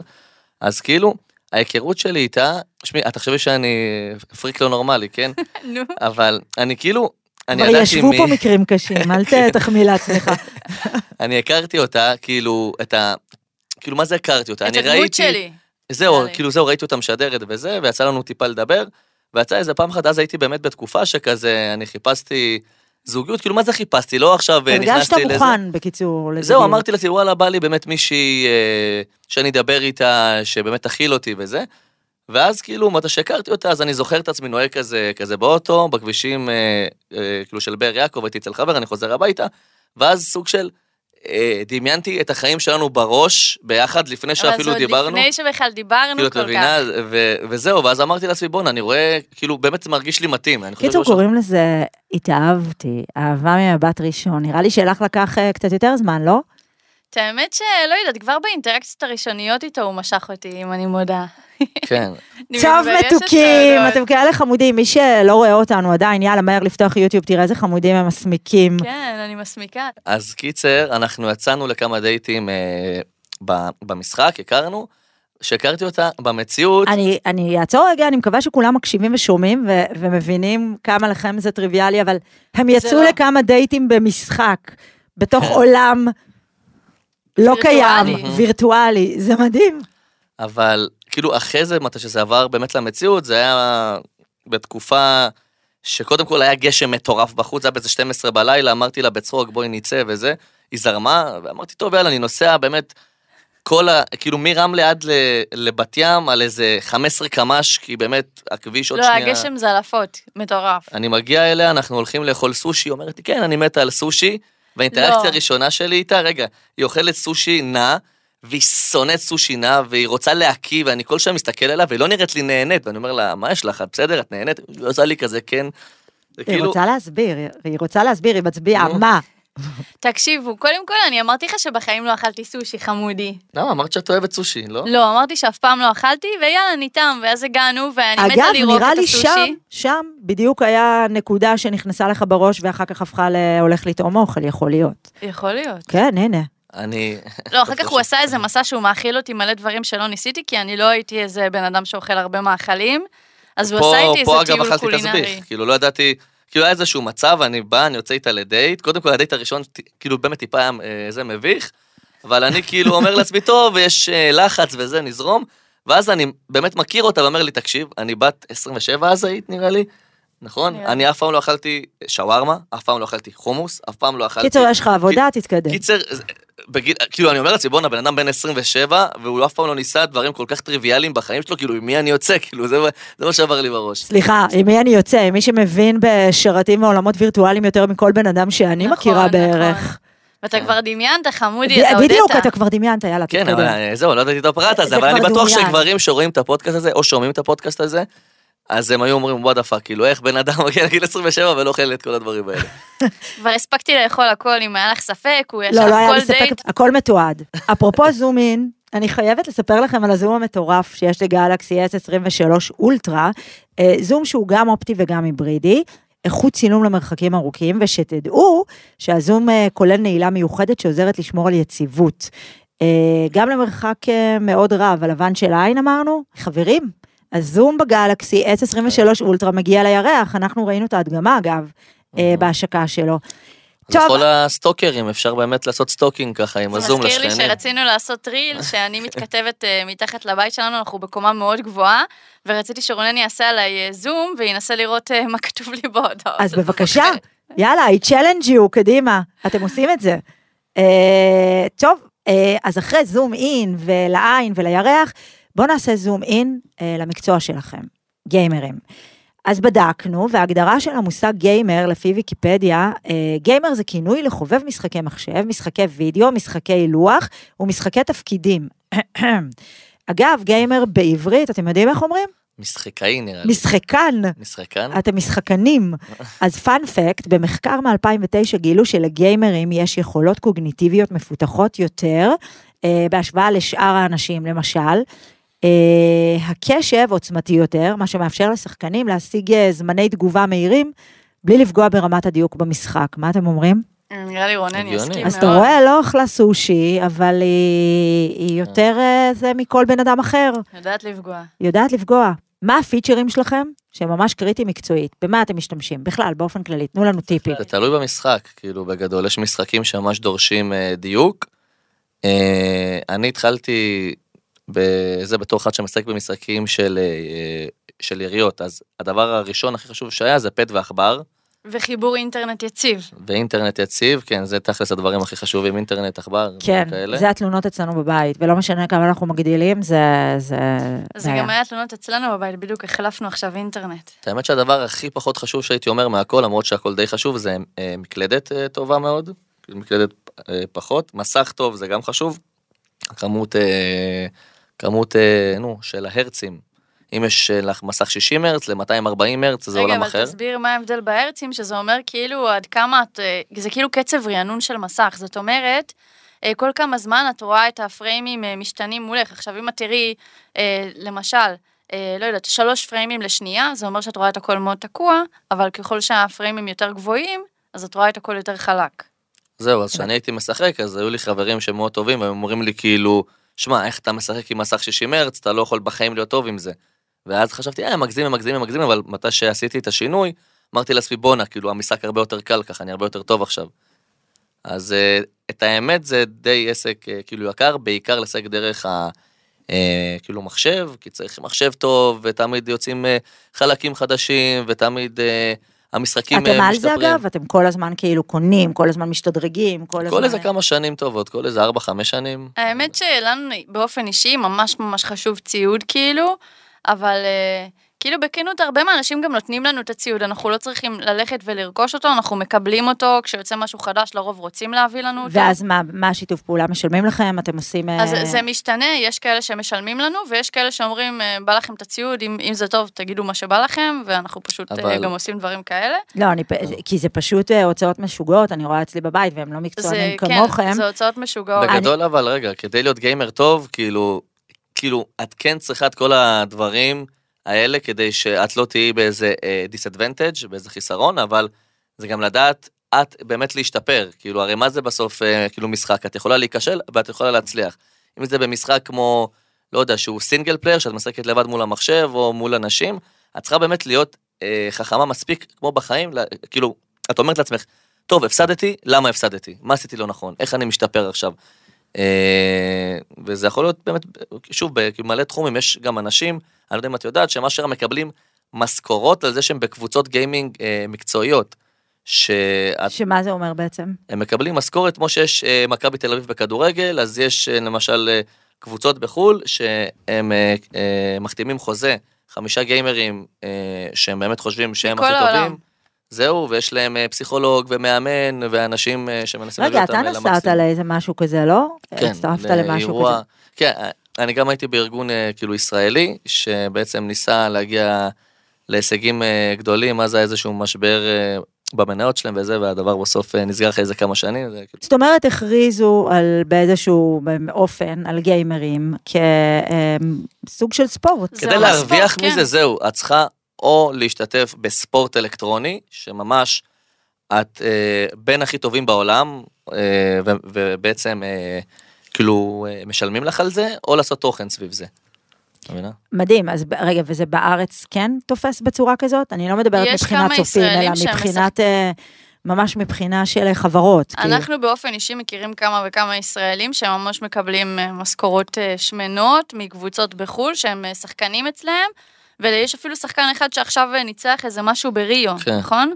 [SPEAKER 4] אז כאילו, ההיכרות שלי איתה, שמי, את תחשבי שאני פריק לא נורמלי, כן?
[SPEAKER 3] נו.
[SPEAKER 4] אבל אני כאילו, אני
[SPEAKER 2] כבר
[SPEAKER 4] ידעתי
[SPEAKER 2] ישבו
[SPEAKER 4] מי,
[SPEAKER 2] פה מקרים קשים, אל ת- תחמיא לעצמך.
[SPEAKER 4] אני הכרתי אותה, כאילו, את ה... כאילו, מה זה הכרתי אותה?
[SPEAKER 3] את
[SPEAKER 4] אני
[SPEAKER 3] הדמות
[SPEAKER 4] ראיתי...
[SPEAKER 3] שלי.
[SPEAKER 4] זהו. כאילו זהו, ראיתי אותה משדרת וזה, ויצא לנו טיפה לדבר, ויצא איזה פעם אחת, אז הייתי באמת בתקופה שכזה, אני חיפשתי זוגיות, כאילו מה זה חיפשתי? לא עכשיו אה,
[SPEAKER 2] הרגשת
[SPEAKER 4] נכנסתי לזה.
[SPEAKER 2] מוכן, בקיצור, לזוגיות.
[SPEAKER 4] זהו, אמרתי לעצמי, וואלה, בא לי באמת מישהי אה, שאני אדבר איתה, שבאמת תכיל אותי וזה. ואז כאילו, מתי שהכרתי אותה, אז אני זוכר את עצמי נוהג כזה, כזה באוטו, בכבישים, אה, אה, כאילו של באר יעקב, הייתי אצל חבר, אני חוזר הביתה, ואז סוג של, דמיינתי את החיים שלנו בראש, ביחד, לפני שאפילו
[SPEAKER 3] אבל זה עוד
[SPEAKER 4] דיברנו.
[SPEAKER 3] לפני שבכלל דיברנו
[SPEAKER 4] כאילו, את
[SPEAKER 3] כל
[SPEAKER 4] מבינה,
[SPEAKER 3] כך.
[SPEAKER 4] ו- וזהו, ואז אמרתי לעצמי, בואנה, אני רואה, כאילו, באמת זה מרגיש לי מתאים.
[SPEAKER 2] קיצור,
[SPEAKER 4] שהוא-
[SPEAKER 2] קוראים לזה התאהבתי, אהבה ממבט ראשון. נראה לי שלך לקח אה, קצת יותר זמן, לא?
[SPEAKER 3] את האמת שלא יודעת, כבר באינטראקציות הראשוניות איתו הוא משך אותי, אם אני מודה.
[SPEAKER 4] כן.
[SPEAKER 2] טוב מתוקים. אתם כאלה חמודים, מי שלא רואה אותנו עדיין, יאללה, מהר לפתוח יוטיוב, תראה איזה חמודים הם מסמיקים.
[SPEAKER 3] כן, אני מסמיקה.
[SPEAKER 4] אז קיצר, אנחנו יצאנו לכמה דייטים אה, במשחק, הכרנו, שהכרתי אותה במציאות.
[SPEAKER 2] אני, אני אעצור רגע, אני מקווה שכולם מקשיבים ושומעים ו- ומבינים כמה לכם זה טריוויאלי, אבל הם יצאו
[SPEAKER 3] לא.
[SPEAKER 2] לכמה דייטים במשחק, בתוך
[SPEAKER 4] כן.
[SPEAKER 2] עולם לא קיים,
[SPEAKER 3] וירטואלי.
[SPEAKER 2] וירטואלי, זה מדהים.
[SPEAKER 4] אבל כאילו אחרי זה, מתי שזה עבר באמת למציאות, זה היה בתקופה שקודם כל היה גשם מטורף בחוץ, זה היה באיזה 12 בלילה, אמרתי לה בצחוק, בואי נצא וזה, היא זרמה, ואמרתי, טוב, יאללה, אני נוסע באמת כל ה... כאילו מרמלה עד לבת ים על איזה 15 קמ"ש, כי באמת הכביש עוד
[SPEAKER 3] לא,
[SPEAKER 4] שנייה...
[SPEAKER 3] הגשם זלעפות, מטורף.
[SPEAKER 4] אני מגיע אליה, אנחנו הולכים לאכול סושי, היא אומרת לי, כן, אני מתה על סושי, והאינטראקציה
[SPEAKER 3] לא.
[SPEAKER 4] הראשונה שלי איתה, רגע, היא אוכלת סושי נע, והיא שונאת סושי נע, והיא רוצה להקיא, ואני כל שעה מסתכל עליה, והיא לא נראית לי נהנית, ואני אומר לה, מה יש לך, את בסדר, את נהנית? היא עושה לי כזה, כן. זה
[SPEAKER 2] היא
[SPEAKER 4] כאילו,
[SPEAKER 2] רוצה להסביר, היא רוצה להסביר, היא מצביעה. מה?
[SPEAKER 3] תקשיבו, קודם כל אני אמרתי לך שבחיים לא אכלתי סושי, חמודי.
[SPEAKER 4] למה, אמרת שאת אוהבת סושי, לא?
[SPEAKER 3] לא, אמרתי שאף פעם לא אכלתי, ויאללה, ניתם, ואז הגענו, ואני
[SPEAKER 2] אגב,
[SPEAKER 3] מתה לראות
[SPEAKER 2] נראה
[SPEAKER 3] את
[SPEAKER 2] לי
[SPEAKER 3] הסושי.
[SPEAKER 2] שם, שם בדיוק היה נקודה שנכנסה לך בראש ואחר כך הפכה להולך לטעום אוכל, יכול להיות.
[SPEAKER 3] יכול להיות.
[SPEAKER 2] כן, הנה.
[SPEAKER 4] אני...
[SPEAKER 3] לא, אחר כך הוא עשה איזה מסע שהוא מאכיל אותי מלא דברים שלא ניסיתי, כי אני לא הייתי איזה בן אדם שאוכל הרבה מאכלים, אז הוא
[SPEAKER 4] פה-
[SPEAKER 3] עשה איתי
[SPEAKER 4] פה
[SPEAKER 3] איזה
[SPEAKER 4] אגב
[SPEAKER 3] טיול
[SPEAKER 4] אכלתי
[SPEAKER 3] קולינרי.
[SPEAKER 4] תסביך, כאילו לא ידעתי, כאילו היה איזשהו מצב, אני בא, אני יוצא איתה לדייט, קודם כל הדייט הראשון, כאילו באמת טיפה היה אה, זה מביך, אבל אני כאילו אומר לעצמי, טוב, יש אה, לחץ וזה, נזרום, ואז אני באמת מכיר אותה ואומר לי, תקשיב, אני בת 27 אז היית נראה לי, נכון?
[SPEAKER 3] לי.
[SPEAKER 4] אני אף פעם לא אכלתי שווארמה, אף פעם לא אכלתי חומוס, אף פעם לא אכלתי...
[SPEAKER 2] קיצור, יש לך עבודה, תתקדם.
[SPEAKER 4] קיצר, בגיל, כאילו אני אומר לעצמי, בואנה, בן אדם בן 27, והוא אף פעם לא ניסה דברים כל כך טריוויאליים בחיים שלו, כאילו, עם מי אני יוצא, כאילו, זה זה מה שעבר לי בראש.
[SPEAKER 2] סליחה, עם מי אני יוצא? עם מי שמבין בשרתים ועולמות וירטואליים יותר מכל בן אדם שאני
[SPEAKER 3] נכון,
[SPEAKER 2] מכירה
[SPEAKER 3] נכון.
[SPEAKER 2] בערך.
[SPEAKER 3] ואתה כבר דמיינת, חמודי, אתה הודית.
[SPEAKER 2] בדיוק, אתה כבר דמיינת, יאללה,
[SPEAKER 4] כן. אבל אה, זהו, לא ידעתי את הפרט
[SPEAKER 2] זה
[SPEAKER 4] הזה, אבל אני בטוח. שגברים שרואים את הפודקאסט הזה, או שומעים את הפודקאסט הזה, אז הם היו אומרים, what the fuck, כאילו, איך בן אדם מגיע לגיל 27 ולא אוכל את כל הדברים האלה.
[SPEAKER 3] כבר הספקתי לאכול הכל, אם היה לך ספק, הוא ישב
[SPEAKER 2] לא, לא היה
[SPEAKER 3] כל
[SPEAKER 2] לי ספק,
[SPEAKER 3] דייט.
[SPEAKER 2] הכל מתועד. אפרופו zoom in, אני חייבת לספר לכם על הזום המטורף שיש לגלקסי S23 Ultra, זום שהוא גם אופטי וגם היברידי. איכות צילום למרחקים ארוכים, ושתדעו שהזום אה, כולל נעילה מיוחדת שעוזרת לשמור על יציבות. אה, גם למרחק אה, מאוד רב, הלבן של העין אמרנו, חברים, הזום בגלקסי S23 אולטרה מגיע לירח, אנחנו ראינו את ההדגמה אגב, אה, בהשקה שלו.
[SPEAKER 4] לכל הסטוקרים אפשר באמת לעשות stalking ככה עם
[SPEAKER 3] זה
[SPEAKER 4] הזום
[SPEAKER 3] מזכיר לי
[SPEAKER 4] לשכנים.
[SPEAKER 3] שרצינו לעשות reel, שאני מתכתבת אה, מתחת לבית שלנו, אנחנו בקומה מאוד גבוהה, ורציתי שרונן יעשה עליי אה, זום, וננסה לראות מה כתוב לי בהודעות.
[SPEAKER 2] אז בבקשה, יאללה, I challenge you, קדימה, אתם עושים את זה. טוב, אז אחרי זום אין ולעין ולירח, בואו נעשה זום אין אה, למקצוע שלכם, גיימרים. אז בדקנו, וההגדרה של המושג גיימר, לפי ויקיפדיה, אה, גיימר זה כינוי לחובב משחקי מחשב, משחקי וידאו, משחקי לוח ומשחקי תפקידים. אגב, גיימר בעברית, אתם יודעים איך אומרים?
[SPEAKER 4] משחקאי נראה לי.
[SPEAKER 2] משחקן.
[SPEAKER 4] משחקן?
[SPEAKER 2] אתם משחקנים. אז פאנפקט, במחקר מ-2009 גילו שלגיימרים יש יכולות קוגניטיביות מפותחות יותר, אה, בהשוואה לשאר האנשים. למשל, הקשב עוצמתי יותר, מה שמאפשר לשחקנים להשיג אה, זמני תגובה מהירים, בלי לפגוע ברמת הדיוק במשחק. מה אתם אומרים?
[SPEAKER 3] נראה לי רונן. יסכים מאוד.
[SPEAKER 2] אז אתה רואה, לא אכלה סושי, אבל היא, היא יותר אה, זה מכל בן אדם אחר.
[SPEAKER 3] יודעת לפגוע.
[SPEAKER 2] יודעת לפגוע. מה הפיצ'רים שלכם שהם ממש קריטיים מקצועית? במה אתם משתמשים? בכלל, באופן כללי, תנו לנו טיפים.
[SPEAKER 4] זה תלוי במשחק, כאילו בגדול, יש משחקים שממש דורשים אה, דיוק. אה, אני התחלתי בזה בתור אחד שמשחק במשחקים של, אה, של יריות, אז הדבר הראשון הכי חשוב שהיה זה פט ועכבר.
[SPEAKER 3] וחיבור אינטרנט יציב.
[SPEAKER 4] ואינטרנט יציב, כן, זה תכלס הדברים הכי חשובים, אינטרנט, עכבר,
[SPEAKER 2] כן,
[SPEAKER 4] כאלה.
[SPEAKER 2] זה התלונות אצלנו בבית, ולא משנה כמה אנחנו מגדילים, זה... זה
[SPEAKER 3] זה. גם היה תלונות אצלנו בבית, בדיוק החלפנו עכשיו אינטרנט.
[SPEAKER 4] האמת שהדבר הכי פחות חשוב שהייתי אומר מהכל, למרות שהכל די חשוב, זה אה, מקלדת אה, טובה מאוד, מקלדת אה, פחות, מסך טוב זה גם חשוב, כמות, אה, כמות, אה, נו, של ההרצים. אם יש אה, לך מסך 60 הרץ ל-240 הרץ, זה עולם אחר.
[SPEAKER 3] רגע, אבל תסביר מה ההבדל בהרצים, שזה אומר כאילו עד כמה את... אה, זה כאילו קצב רענון של מסך, זאת אומרת, אה, כל כמה זמן את רואה את הפריימים משתנים מולך. עכשיו, אם את תראי, למשל, לא יודעת, שלוש פריימים לשנייה, זה אומר שאת רואה את הכל מאוד תקוע, אבל ככל שהפריימים יותר גבוהים, אז את רואה את הכל יותר חלק.
[SPEAKER 4] זהו, אז כשאני הייתי משחק, אז היו לי חברים שהם מאוד טובים, והם אומרים לי כאילו, שמע, איך אתה משחק עם מסך 60 הרץ, אתה לא יכול בחיים להיות טוב עם זה. ואז חשבתי, אה, מגזים, מגזים, מגזים, אבל מתי שעשיתי את השינוי, אמרתי לעצמי, בואנה, כאילו, המשחק הרבה יותר קל ככה, אני הרבה יותר טוב עכשיו. אז אה, את האמת זה די עסק אה, כאילו יקר, בעיקר לשחק דרך ה... אה, כאילו מחשב, כי צריך מחשב טוב, ותמיד יוצאים חלקים חדשים, ותמיד המשחקים
[SPEAKER 2] אתם
[SPEAKER 4] אה,
[SPEAKER 2] על זה
[SPEAKER 4] משתפרים.
[SPEAKER 2] אגב? אתם כל הזמן כאילו קונים, כל הזמן משתדרגים, כל הזמן...
[SPEAKER 4] כל איזה כמה שנים טובות, כל איזה 4-5 שנים.
[SPEAKER 3] האמת שלנו באופן אישי ממש ממש חשוב ציוד כאילו, אבל אה, כאילו בכנות הרבה מהאנשים גם נותנים לנו את הציוד, אנחנו לא צריכים ללכת ולרכוש אותו, אנחנו מקבלים אותו, כשיוצא משהו חדש לרוב רוצים להביא לנו אותו.
[SPEAKER 2] ואז מה, מה השיתוף פעולה משלמים לכם? אתם עושים...
[SPEAKER 3] אז
[SPEAKER 2] אה,
[SPEAKER 3] זה משתנה, יש כאלה שמשלמים לנו, ויש כאלה שאומרים, אה, בא לכם את הציוד, אם, אם זה טוב, תגידו מה שבא לכם, ואנחנו פשוט
[SPEAKER 4] אבל-
[SPEAKER 3] אבל... גם עושים דברים כאלה.
[SPEAKER 2] לא, אני, פ- כי זה פשוט אה, הוצאות משוגעות, אני רואה אצלי בבית, והם לא מקצוענים
[SPEAKER 3] זה,
[SPEAKER 2] כמוכם.
[SPEAKER 3] כן, זה הוצאות משוגעות.
[SPEAKER 4] בגדול אבל רגע, כדי להיות גיימר טוב, כאילו, כאילו, את כן צריכה את כל הדברים האלה כדי שאת לא תהיי באיזה disadvantage, באיזה חיסרון, אבל זה גם לדעת את באמת להשתפר. כאילו, הרי מה זה בסוף אה, כאילו משחק? את יכולה להיכשל ואת יכולה להצליח. אם זה במשחק כמו, לא יודע, שהוא single player, שאת משחקת לבד מול המחשב או מול אנשים, את צריכה באמת להיות אה, חכמה מספיק, כמו בחיים, לה, כאילו, את אומרת לעצמך, טוב, הפסדתי, למה הפסדתי? מה עשיתי לא נכון? איך אני משתפר עכשיו? אה, וזה יכול להיות באמת, שוב, במלא תחומים, יש גם אנשים, אני לא יודע אם את יודעת, שהם אשכרה מקבלים משכורות על זה שהם בקבוצות גיימינג אה, מקצועיות. שאת
[SPEAKER 2] שמה זה אומר בעצם?
[SPEAKER 4] הם מקבלים משכורת כמו שיש אה, מכבי תל אביב בכדורגל, אז יש אה, למשל אה, קבוצות בחו"ל שהם אה, אה, מחתימים חוזה, חמישה גיימרים אה, שהם באמת חושבים שהם הכי
[SPEAKER 3] העולם.
[SPEAKER 4] טובים. זהו, ויש להם אה, פסיכולוג ומאמן ואנשים אה, שמנסים
[SPEAKER 2] רגע,
[SPEAKER 4] להביא
[SPEAKER 2] אתה
[SPEAKER 4] אותם
[SPEAKER 2] נסעת
[SPEAKER 4] למקסימום.
[SPEAKER 2] לאיזה משהו כזה, לא?
[SPEAKER 4] כן,
[SPEAKER 2] הצטרפת למשהו
[SPEAKER 4] לאירוע-
[SPEAKER 2] כזה.
[SPEAKER 4] כן, אני גם הייתי בארגון אה, כאילו ישראלי, שבעצם ניסה להגיע להישגים אה, גדולים, אז היה איזשהו משבר אה, במניות שלהם וזה, והדבר בסוף נסגר אחרי איזה כמה שנים. זה כאילו-
[SPEAKER 2] זאת אומרת, הכריזו על, באיזשהו אופן על גיימרים כסוג של ספורט.
[SPEAKER 4] כדי
[SPEAKER 3] ממש
[SPEAKER 4] להרוויח
[SPEAKER 3] ספורט,
[SPEAKER 4] מזה,
[SPEAKER 3] כן.
[SPEAKER 4] זהו, את צריכה או להשתתף בספורט אלקטרוני, שממש את אה, בין הכי טובים בעולם, אה, ו- ובעצם אה, כאילו אה, משלמים לך על זה, או לעשות תוכן סביב זה. מבינה?
[SPEAKER 2] מדהים, אז רגע, וזה בארץ כן תופס בצורה כזאת? אני לא מדברת
[SPEAKER 3] יש
[SPEAKER 2] מבחינת
[SPEAKER 3] כמה
[SPEAKER 2] צופים, אלא מבחינת, אה, ממש מבחינה של חברות. כאילו.
[SPEAKER 3] אנחנו באופן אישי מכירים כמה וכמה ישראלים שממש מקבלים אה, משכורות אה, שמנות מקבוצות בחו"ל שהם אה, שחקנים אצלהם, ויש אפילו שחקן אחד שעכשיו אה, ניצח איזה משהו בריו,
[SPEAKER 4] כן.
[SPEAKER 3] נכון?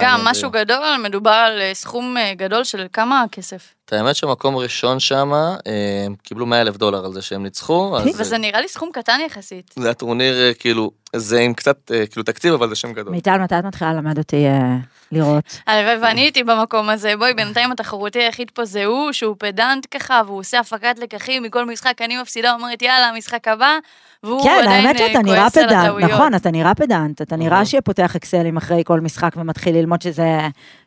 [SPEAKER 3] גם משהו גדול, מדובר על אה, סכום אה, גדול של כמה כסף.
[SPEAKER 4] את האמת שמקום ראשון שם, אה, הם קיבלו 100 אלף דולר על זה שהם ניצחו,
[SPEAKER 3] וזה נראה לי סכום קטן יחסית.
[SPEAKER 4] זה הטורניר אה, כאילו, זה עם קצת אה, כאילו תקציב, אבל זה שם גדול.
[SPEAKER 2] מיטל, מתי את מתחילה ללמד אותי לראות?
[SPEAKER 3] הלוואי ואני הייתי במקום הזה, בואי, בינתיים התחרותי היחיד פה זה הוא, שהוא פדנט ככה, והוא עושה הפקת לקחים מכל משחק, אני מפסידה, אומרת יאללה, משחק הבא, והוא
[SPEAKER 2] כן,
[SPEAKER 3] עדיין
[SPEAKER 2] האמת
[SPEAKER 3] אה,
[SPEAKER 2] שאתה נראה
[SPEAKER 3] כועס על
[SPEAKER 2] פדנט,
[SPEAKER 3] הטעויות.
[SPEAKER 2] נכון, אתה נראה פדנט, אתה נראה. שפותח אקסלים אחרי כל משחק ומתחיל ללמוד שזה,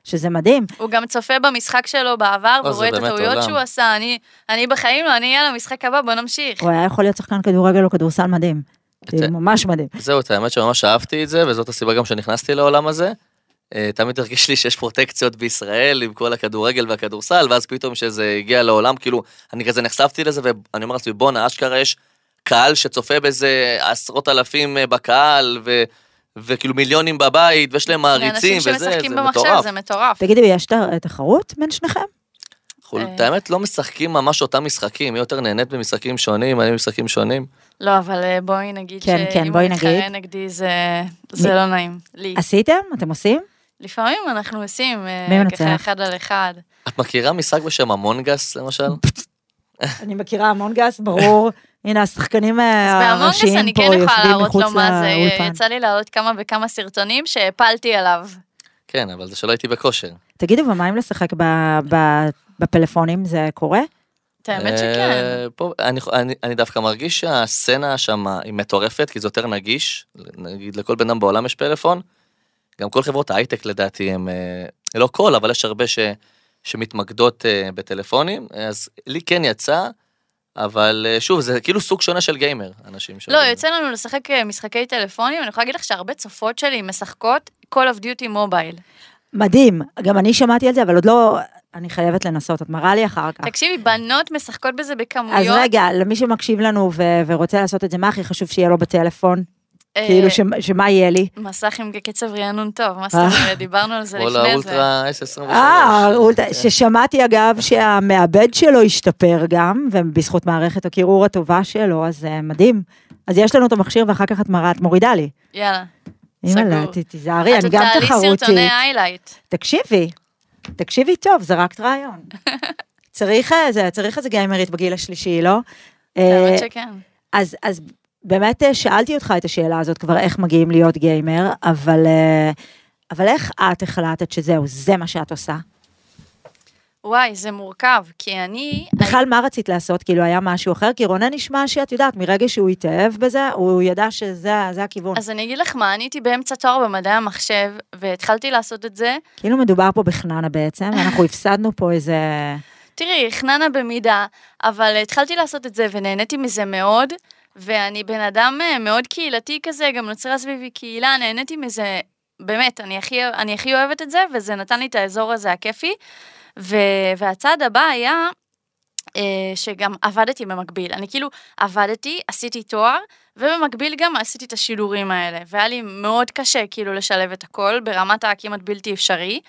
[SPEAKER 2] שזה מדהים.
[SPEAKER 3] הוא גם צופה במשחק שלו בעבר,
[SPEAKER 4] לא,
[SPEAKER 3] ורואה את הטעויות
[SPEAKER 4] עולם.
[SPEAKER 3] שהוא עשה, אני, אני בחיים לא, אני יאללה, משחק הבא, בוא נמשיך.
[SPEAKER 2] הוא היה יכול להיות שחקן כדורגל או כדורסל מדהים.
[SPEAKER 4] זה-
[SPEAKER 2] ממש מדהים.
[SPEAKER 4] זהו, את האמת שממש אהבתי את זה, וזאת הסיבה גם שנכנסתי לעולם הזה. אה, תמיד הרגיש לי שיש פרוטקציות בישראל עם כל הכדורגל והכדורסל, ואז פתאום שזה הגיע לעולם, כאילו, אני כזה נחשפתי לזה, ואני אומר לעצמי, בואנה, אשכרה יש קהל שצופה בזה עשרות אלפים אה, בקהל, ו... וכאילו מיליונים בבית, ויש להם מעריצים, וזה,
[SPEAKER 3] שמשחקים
[SPEAKER 4] זה
[SPEAKER 3] במחשב
[SPEAKER 4] מטורף.
[SPEAKER 3] זה מטורף.
[SPEAKER 2] תגידי, יש תחרות בין שניכם?
[SPEAKER 4] אנחנו,
[SPEAKER 3] אה.
[SPEAKER 4] את האמת, לא משחקים ממש אותם משחקים, היא יותר נהנית במשחקים שונים, אני במשחקים שונים.
[SPEAKER 3] לא, אבל בואי נגיד
[SPEAKER 2] כן, כן,
[SPEAKER 3] שאם
[SPEAKER 2] בואי
[SPEAKER 3] הוא מתחרה
[SPEAKER 2] נגיד.
[SPEAKER 3] נגדי זה זה לא נעים. לי.
[SPEAKER 2] עשיתם? אתם עושים?
[SPEAKER 3] לפעמים אנחנו עושים, אה? ככה אחד על אחד.
[SPEAKER 4] את מכירה משחק בשם המונגס למשל?
[SPEAKER 2] אני מכירה המון גס, ברור. הנה, השחקנים אה,
[SPEAKER 3] אז בהמונגס
[SPEAKER 2] הראשיים
[SPEAKER 3] אני
[SPEAKER 2] פה
[SPEAKER 3] כן יכולה
[SPEAKER 2] יושבים
[SPEAKER 3] להראות
[SPEAKER 2] מחוץ
[SPEAKER 3] לו מה זה,
[SPEAKER 2] לאולפן.
[SPEAKER 3] יצא לי להראות כמה וכמה סרטונים שהפלתי עליו.
[SPEAKER 4] כן, אבל זה שלא הייתי בכושר.
[SPEAKER 2] תגידו, ומה אם לשחק ב- ב- בפלאפונים, זה קורה?
[SPEAKER 3] את האמת שכן.
[SPEAKER 4] אה, פה, אני, אני, אני דווקא מרגיש שהסצנה שם היא מטורפת, כי זה יותר נגיש, נגיד לכל בן אדם בעולם יש פלאפון. גם כל חברות ההייטק לדעתי הם, אה, לא כל, אבל יש הרבה ש, שמתמקדות אה, בטלפונים, אז לי כן יצא, אבל אה, שוב, זה כאילו סוג שונה של גיימר, אנשים ש...
[SPEAKER 3] לא, יוצא לנו לשחק משחקי טלפונים, אני יכולה להגיד לך שהרבה צופות שלי משחקות Call of Duty מובייל.
[SPEAKER 2] מדהים, גם אני שמעתי על זה, אבל עוד לא, אני חייבת לנסות, את מראה לי אחר כך.
[SPEAKER 3] תקשיבי, בנות משחקות בזה
[SPEAKER 2] אז
[SPEAKER 3] בכמויות.
[SPEAKER 2] רגע, למי שמקשיב לנו ו- ורוצה לעשות את זה, מה הכי חשוב שיהיה לו בטלפון?
[SPEAKER 3] אה,
[SPEAKER 2] כאילו, ש- שמה יהיה לי?
[SPEAKER 3] מסך עם קצב רענון טוב, מה זאת
[SPEAKER 2] אה.
[SPEAKER 3] אומרת, דיברנו על זה
[SPEAKER 4] כל
[SPEAKER 3] לפני זה.
[SPEAKER 4] האולטרה S23.
[SPEAKER 2] אה, ששמעתי אגב שהמעבד שלו השתפר גם, ובזכות מערכת הקירור הטובה שלו, אז אה, מדהים. אז יש לנו את המכשיר ואחר כך את מראה, את מורידה לי.
[SPEAKER 3] יאללה.
[SPEAKER 2] אימא'לה, תיזהרי, אני
[SPEAKER 3] את
[SPEAKER 2] גם
[SPEAKER 3] תעלי
[SPEAKER 2] תחרותית.
[SPEAKER 3] סרטוני היילייט.
[SPEAKER 2] תקשיבי, תקשיבי טוב, זרקת רעיון. צריך איזה, גיימרית בגיל השלישי, לא? אה,
[SPEAKER 3] האמת שכן.
[SPEAKER 2] אז באמת אה, שאלתי אותך את השאלה הזאת כבר, איך מגיעים להיות גיימר, אבל, אה, אבל איך את החלטת שזהו, זה מה שאת עושה?
[SPEAKER 3] וואי, זה מורכב, כי אני...
[SPEAKER 2] בכלל, מה רצית לעשות? כאילו, היה משהו אחר? כי רונן נשמע שאת יודעת, מרגע שהוא התאהב בזה, הוא ידע שזה זה הכיוון.
[SPEAKER 3] אז אני אגיד לך מה, אני הייתי באמצע תואר במדעי המחשב, והתחלתי לעשות את זה.
[SPEAKER 2] כאילו מדובר פה בחננה בעצם, אנחנו הפסדנו פה איזה...
[SPEAKER 3] תראי, חננה במידה, אבל התחלתי לעשות את זה ונהניתי מזה מאוד, ואני בן אדם אה, מאוד קהילתי כזה, גם נוצרה סביבי קהילה, נהניתי מזה, באמת, אני הכי, אני הכי אוהבת את זה, וזה נתן לי את האזור הזה הכיפי. ו, והצעד הבא היה אה, שגם עבדתי במקביל. אני כאילו עבדתי, עשיתי תואר, ובמקביל גם עשיתי את השידורים האלה. והיה לי מאוד קשה כאילו לשלב את הכל, ברמת הכמעט בלתי אפשרי.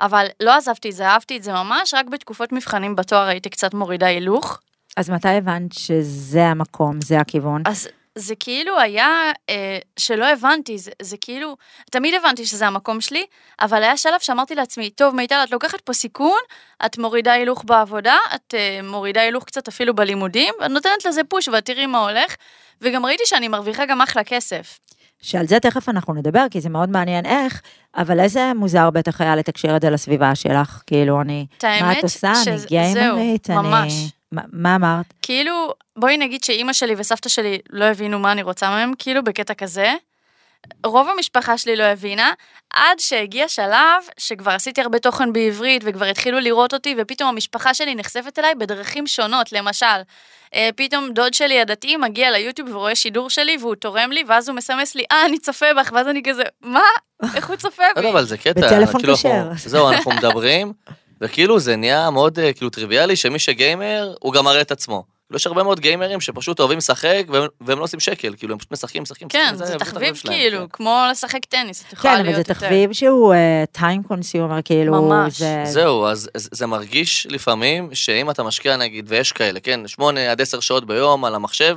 [SPEAKER 3] אבל לא עזבתי את זה, אהבתי את זה ממש, רק בתקופות מבחנים בתואר הייתי קצת מורידה הילוך.
[SPEAKER 2] אז מתי הבנת שזה המקום, זה הכיוון?
[SPEAKER 3] אז זה כאילו היה אה, שלא הבנתי, זה, זה כאילו, תמיד הבנתי שזה המקום שלי, אבל היה שלב שאמרתי לעצמי, טוב מיטל, את לוקחת פה סיכון, את מורידה הילוך בעבודה, את אה, מורידה הילוך קצת אפילו בלימודים, ואת נותנת לזה פוש ואת תראי מה הולך, וגם ראיתי שאני מרוויחה גם אחלה כסף.
[SPEAKER 2] שעל זה תכף אנחנו נדבר, כי זה מאוד מעניין איך, אבל איזה מוזר בטח היה לתקשר את זה לסביבה שלך, כאילו, אני...
[SPEAKER 3] את
[SPEAKER 2] מה את עושה? אני גיימרית?
[SPEAKER 3] זהו,
[SPEAKER 2] אני...
[SPEAKER 3] ממש.
[SPEAKER 2] מה- מה אמרת?
[SPEAKER 3] כאילו, בואי נגיד שאימא שלי וסבתא שלי לא הבינו מה אני רוצה מהם, כאילו בקטע כזה. רוב המשפחה שלי לא הבינה, עד שהגיע שלב שכבר עשיתי הרבה תוכן בעברית וכבר התחילו לראות אותי, ופתאום המשפחה שלי נחשפת אליי בדרכים שונות, למשל, אה, פתאום דוד שלי הדתי מגיע ליוטיוב ורואה שידור שלי והוא תורם לי, ואז הוא מסמס לי, אה, אני צופה בך, ואז אני כזה, מה? איך הוא צופה
[SPEAKER 4] לא
[SPEAKER 3] בי?
[SPEAKER 4] יודע, אבל זה קטע.
[SPEAKER 2] בטלפון
[SPEAKER 4] כאילו
[SPEAKER 2] כשר.
[SPEAKER 4] זהו, אנחנו מדברים, וכאילו זה נהיה מאוד אה, כאילו טריוויאלי שמי שגיימר, הוא גם מראה את עצמו. כאילו, יש הרבה מאוד גיימרים שפשוט אוהבים לשחק, והם- והם לא עושים שקל, כאילו הם פשוט משחקים, משחקים,
[SPEAKER 3] כן,
[SPEAKER 4] משחקים,
[SPEAKER 3] זה
[SPEAKER 4] פשוט
[SPEAKER 3] תחביב כאילו,
[SPEAKER 4] כן.
[SPEAKER 3] כמו לשחק טניס, את יכולה
[SPEAKER 2] כן, אבל
[SPEAKER 3] להיות
[SPEAKER 2] זה
[SPEAKER 3] יותר.
[SPEAKER 2] תחביב שהוא uh, time consumer, כאילו,
[SPEAKER 3] ממש.
[SPEAKER 2] זה...
[SPEAKER 4] זהו, אז אז זה מרגיש לפעמים שאם אתה משקיע נגיד, ויש כאלה, כן, שמונה עד עשר שעות ביום על המחשב,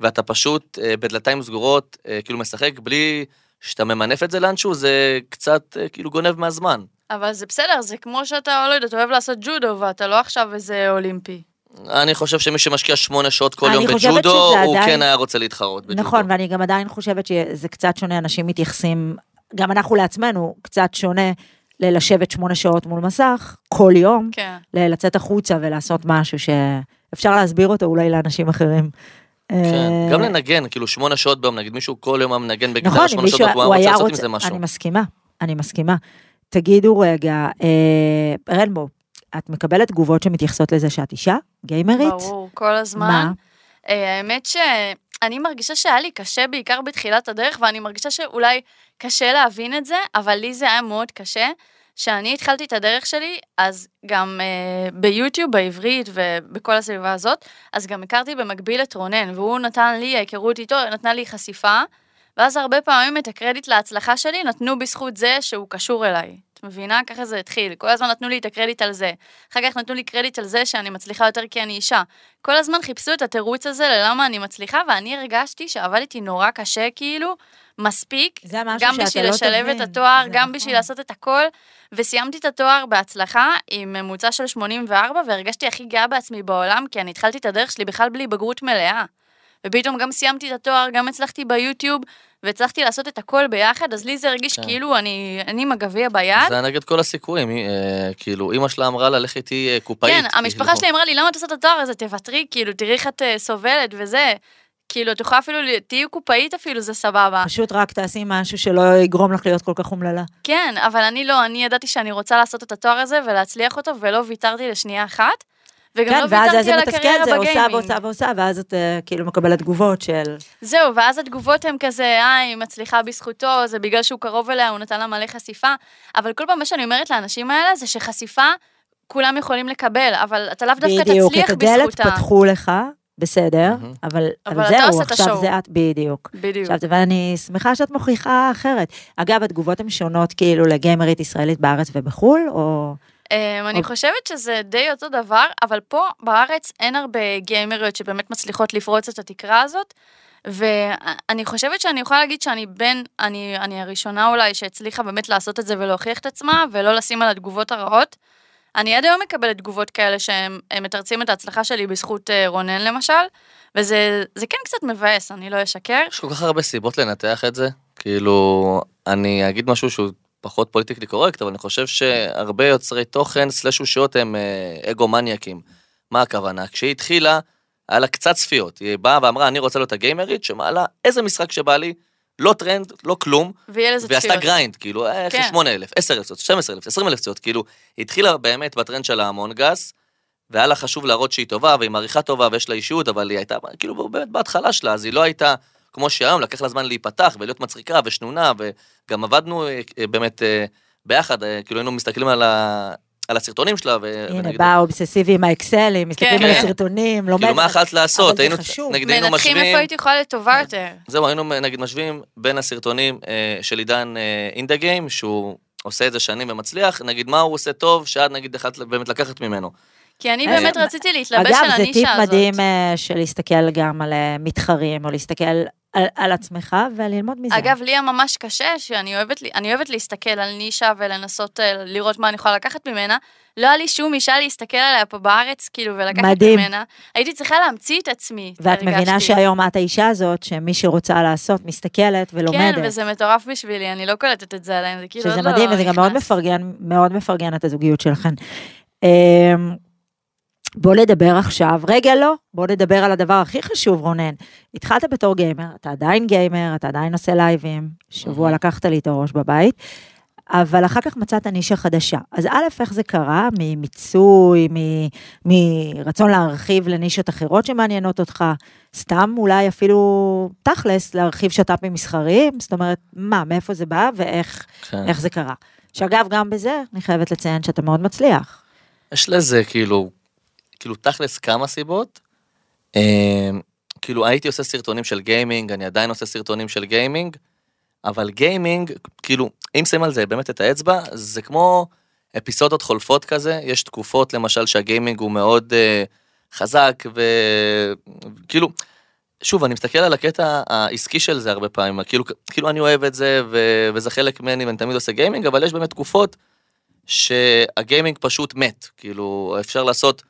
[SPEAKER 4] ואתה פשוט אה, בדלתיים סגורות, אה, כאילו משחק בלי שאתה ממנף את זה לאנשהו, זה קצת אה, כאילו גונב מהזמן.
[SPEAKER 3] אבל זה בסדר, זה כמו שאתה, לא יודעת, אוהב לעשות ג'ודו, ואתה לא עכשיו איזה אולימפי.
[SPEAKER 4] אני חושב שמי שמשקיע שמונה שעות כל יום בג'ודו, הוא
[SPEAKER 2] עדיין-
[SPEAKER 4] כן היה רוצה להתחרות בג'ודו.
[SPEAKER 2] נכון, ואני גם עדיין חושבת שזה קצת שונה, אנשים מתייחסים, גם אנחנו לעצמנו, קצת שונה ללשבת שמונה שעות מול מסך, כל יום,
[SPEAKER 3] כן.
[SPEAKER 2] לצאת החוצה ולעשות משהו שאפשר להסביר אותו אולי לאנשים אחרים.
[SPEAKER 4] כן,
[SPEAKER 2] אה,
[SPEAKER 4] גם לנגן, כאילו שמונה שעות ביום, נגיד מישהו כל יום היה מנגן בגיטרה
[SPEAKER 2] נכון,
[SPEAKER 4] שמונה שעות, הוא
[SPEAKER 2] הוא
[SPEAKER 4] היה רוצה לעשות עם זה משהו.
[SPEAKER 2] אני מסכימה, אני מסכימה. תגידו רגע, אה, רנבו, את מקבלת תגובות שמתייחסות לזה שאת אישה? גיימרית?
[SPEAKER 3] ברור, כל הזמן.
[SPEAKER 2] מה?
[SPEAKER 3] אה, האמת שאני מרגישה שהיה לי קשה בעיקר בתחילת הדרך, ואני מרגישה שאולי קשה להבין את זה, אבל לי זה היה מאוד קשה. כשאני התחלתי את הדרך שלי, אז גם אה, ביוטיוב, בעברית ובכל הסביבה הזאת, אז גם הכרתי במקביל את רונן, והוא נתן לי, ההיכרות איתו, נתנה לי חשיפה, ואז הרבה פעמים את הקרדיט להצלחה שלי נתנו בזכות זה שהוא קשור אליי. את מבינה? ככה זה התחיל. כל הזמן נתנו לי את הקרדיט על זה. אחר כך נתנו לי קרדיט על זה שאני מצליחה יותר כי אני אישה. כל הזמן חיפשו את התירוץ הזה ללמה אני מצליחה, ואני הרגשתי שעבדתי נורא קשה, כאילו, מספיק,
[SPEAKER 2] זה משהו
[SPEAKER 3] גם בשביל
[SPEAKER 2] לא
[SPEAKER 3] לשלב
[SPEAKER 2] תבין.
[SPEAKER 3] את התואר,
[SPEAKER 2] זה
[SPEAKER 3] גם
[SPEAKER 2] נכון.
[SPEAKER 3] בשביל לעשות את הכל, וסיימתי את התואר בהצלחה עם ממוצע של 84, והרגשתי הכי גאה בעצמי בעולם, כי אני התחלתי את הדרך שלי בכלל בלי בגרות מלאה. ופתאום גם סיימתי את התואר, גם הצלחתי ביוטיוב, והצלחתי לעשות את הכל ביחד, אז לי זה הרגיש
[SPEAKER 4] כן.
[SPEAKER 3] כאילו אני, אני עם הגביע ביד.
[SPEAKER 4] זה היה נגד כל הסיכויים, אה, כאילו, אימא שלה אמרה לה, לכי תהיי אה, קופאית.
[SPEAKER 3] כן, המשפחה
[SPEAKER 4] כאילו.
[SPEAKER 3] שלי אמרה לי, למה את עושה את התואר הזה? תוותרי, כאילו, תראי איך את אה, סובלת וזה. כאילו, את יכולה אפילו, תהיי קופאית אפילו, זה סבבה.
[SPEAKER 2] פשוט רק תעשי משהו שלא יגרום לך להיות כל כך אומללה.
[SPEAKER 3] כן, אבל אני לא, אני ידעתי שאני רוצה לעשות את התואר הזה ולהצליח אותו, ולא ויתרתי לשנייה אחת. וגם
[SPEAKER 2] כן,
[SPEAKER 3] לא
[SPEAKER 2] ואז
[SPEAKER 3] ויתרתי על
[SPEAKER 2] מתסכל
[SPEAKER 3] הקריירה
[SPEAKER 2] זה, עושה
[SPEAKER 3] בגיימינג.
[SPEAKER 2] ועושה ועושה, ואז את אה, כאילו מקבלת תגובות של...
[SPEAKER 3] זהו, ואז התגובות הן כזה, אה, היא מצליחה בזכותו, זה בגלל שהוא קרוב אליה, הוא נתן לה מלא חשיפה. אבל כל פעם מה שאני אומרת לאנשים האלה זה שחשיפה, כולם יכולים לקבל, אבל אתה לאו דווקא
[SPEAKER 2] בדיוק,
[SPEAKER 3] תצליח
[SPEAKER 2] את הדלת
[SPEAKER 3] בזכותה.
[SPEAKER 2] פתחו לך, בסדר,
[SPEAKER 4] מהמם.
[SPEAKER 2] אבל
[SPEAKER 3] אבל
[SPEAKER 2] אבל זהו,
[SPEAKER 3] עושה
[SPEAKER 2] עכשיו. זה את, בדיוק.
[SPEAKER 3] בדיוק.
[SPEAKER 2] עכשיו, ואני שמחה שאת מוכיחה אחרת. אגב, התגובות הן שונות כאילו לגיימרית ישראלית בארץ ובחו"ל, או...
[SPEAKER 3] Um, אני
[SPEAKER 2] אוקיי.
[SPEAKER 3] חושבת שזה די אותו דבר, אבל פה בארץ אין הרבה גיימריות שבאמת מצליחות לפרוץ את התקרה הזאת, ואני חושבת שאני יכולה להגיד שאני בין, אני, אני הראשונה אולי שהצליחה באמת לעשות את זה ולהוכיח את עצמה, ולא לשים על התגובות הרעות. אני עד היום מקבלת תגובות כאלה שהם הם מתרצים את ההצלחה שלי בזכות אה, רונן למשל, וזה זה כן קצת מבאס, אני לא אשקר.
[SPEAKER 4] יש כל כך הרבה סיבות לנתח את זה, כאילו, אני אגיד משהו שהוא פחות politically correct, אבל אני חושב שהרבה יוצרי תוכן slash אושיות הם אה, אגו מניאקים. מה הכוונה? כשהיא התחילה, היה לה קצת צפיות. היא באה ואמרה, אני רוצה להיות הגיימרית שמעלה איזה משחק שבא לי, לא טרנד, לא כלום,
[SPEAKER 3] ויהיה לזה
[SPEAKER 4] ועשתה
[SPEAKER 3] צפיות.
[SPEAKER 4] grind, כאילו, אה, איך
[SPEAKER 3] כן.
[SPEAKER 4] 8,000, 10,000 צפיות, 12,000, 20,000 צפיות, כאילו, היא התחילה באמת בטרנד של ההמונגס, והיה לה חשוב להראות שהיא טובה, והיא מעריכה טובה, ויש לה אישיות, אבל היא הייתה, כאילו, באמת בהתחלה שלה, אז היא לא הייתה, כמו שהיום, לקח לה זמן להיפתח, ולהיות מצחיקה ושנונה, וגם עבדנו אה, אה, באמת אה, ביחד, כאילו, היינו מסתכלים על ה... על הסרטונים שלה, ו...
[SPEAKER 2] הנה,
[SPEAKER 4] ונגיד,
[SPEAKER 2] בא האובססיבי עם האקסלים, מסתכלים
[SPEAKER 3] כן.
[SPEAKER 2] על
[SPEAKER 3] כן.
[SPEAKER 2] הסרטונים, לומד.
[SPEAKER 4] כאילו, מה יכלת לעשות? היינו. נגיד, היינו
[SPEAKER 3] מנתחים
[SPEAKER 4] משווים...
[SPEAKER 3] איפה הייתי יכולה להיות טובה יותר.
[SPEAKER 4] זהו, היינו נגיד משווים בין הסרטונים אה, של עידן אינדה גיים, שהוא עושה את זה שנים ומצליח, נגיד מה הוא עושה טוב, שאת נגיד יכולת באמת לקחת ממנו.
[SPEAKER 3] כי אני באמת רציתי להתלבש
[SPEAKER 2] אגב,
[SPEAKER 3] על
[SPEAKER 2] זה טיפ
[SPEAKER 3] הנישה הזאת.
[SPEAKER 2] מדהים אה, של להסתכל גם על אה, מתחרים, או להסתכל על, על עצמך וללמוד מזה.
[SPEAKER 3] אגב, לי היה ממש קשה, שאני אוהבת, אוהבת להסתכל על נישה ולנסות אה, לראות מה אני יכולה לקחת ממנה. לא היה לי שום אישה להסתכל עליה פה בארץ, כאילו, ולקחת
[SPEAKER 2] מדהים.
[SPEAKER 3] ממנה. הייתי צריכה להמציא את עצמי,
[SPEAKER 2] ואת
[SPEAKER 3] הרגשתי.
[SPEAKER 2] מבינה שהיום את האישה הזאת, שמי שרוצה לעשות, מסתכלת ולומדת.
[SPEAKER 3] כן, וזה מטורף בשבילי, אני לא קולטת את זה עליהם, זה כאילו
[SPEAKER 2] שזה
[SPEAKER 3] לא
[SPEAKER 2] מדהים, וזה גם מאוד
[SPEAKER 3] נכנס.
[SPEAKER 2] מפרגן, מאוד מפרגן את הזוגיות שלכן. בוא נדבר עכשיו, רגע לא, בוא נדבר על הדבר הכי חשוב, רונן. התחלת בתור גיימר, אתה עדיין גיימר, אתה עדיין עושה לייבים, שבוע. לקחת לי את הראש בבית, אבל אחר כך מצאת נישה חדשה. אז א', איך זה קרה? ממיצוי, מ- מרצון להרחיב לנישות אחרות שמעניינות אותך, סתם אולי אפילו תכלס להרחיב שת"פים מסחריים? זאת אומרת, מה, מאיפה זה בא ואיך
[SPEAKER 4] כן.
[SPEAKER 2] זה קרה. שאגב, גם בזה אני חייבת לציין שאתה מאוד מצליח.
[SPEAKER 4] יש לזה כאילו, כאילו תכלס כמה סיבות. אה, כאילו הייתי עושה סרטונים של גיימינג, אני עדיין עושה סרטונים של גיימינג, אבל גיימינג, כאילו, אם שמים על זה באמת את האצבע, זה כמו אפיסודות חולפות כזה, יש תקופות למשל שה gaming הוא מאוד אה, חזק, וכאילו, שוב, אני מסתכל על הקטע העסקי של זה הרבה פעמים, כאילו, כאילו אני אוהב את זה, ו... וזה חלק ממני ואני תמיד עושה gaming, אבל יש באמת תקופות שה gaming פשוט מת, כאילו, אפשר לעשות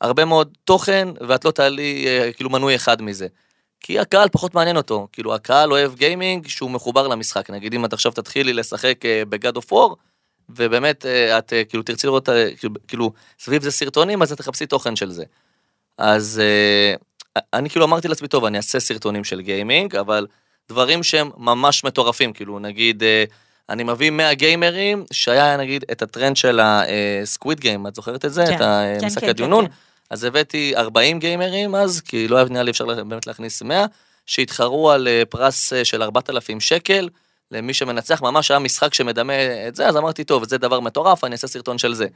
[SPEAKER 4] הרבה מאוד תוכן, ואת לא תעלי אה, כאילו מנוי אחד מזה. כי הקהל פחות מעניין אותו, כאילו הקהל אוהב gaming שהוא מחובר למשחק, נגיד אם את עכשיו תתחילי לשחק אה, ב God of War, ובאמת אה, את אה, כאילו תרצי לראות אה, כאילו- כאילו סביב זה סרטונים, אז את תחפשי תוכן של זה. אז אה, אני כאילו אמרתי לעצמי, טוב, אני אעשה סרטונים של גיימינג, אבל דברים שהם ממש מטורפים, כאילו נגיד, אה, אני מביא 100 גיימרים, שהיה נגיד את הטרנד של הסקוויד גיים, את זוכרת את זה?
[SPEAKER 2] כן,
[SPEAKER 4] את
[SPEAKER 2] כן,
[SPEAKER 4] המשחק
[SPEAKER 2] כן,
[SPEAKER 4] הדיונון?
[SPEAKER 2] כן,
[SPEAKER 4] אז הבאתי 40 גיימרים אז, כי לא היה נראה לי אפשר באמת להכניס 100, שהתחרו על אה, פרס אה, של 4,000 שקל, למי שמנצח, ממש היה משחק שמדמה את זה, אז אמרתי, טוב, זה דבר מטורף, אני אעשה סרטון של זה.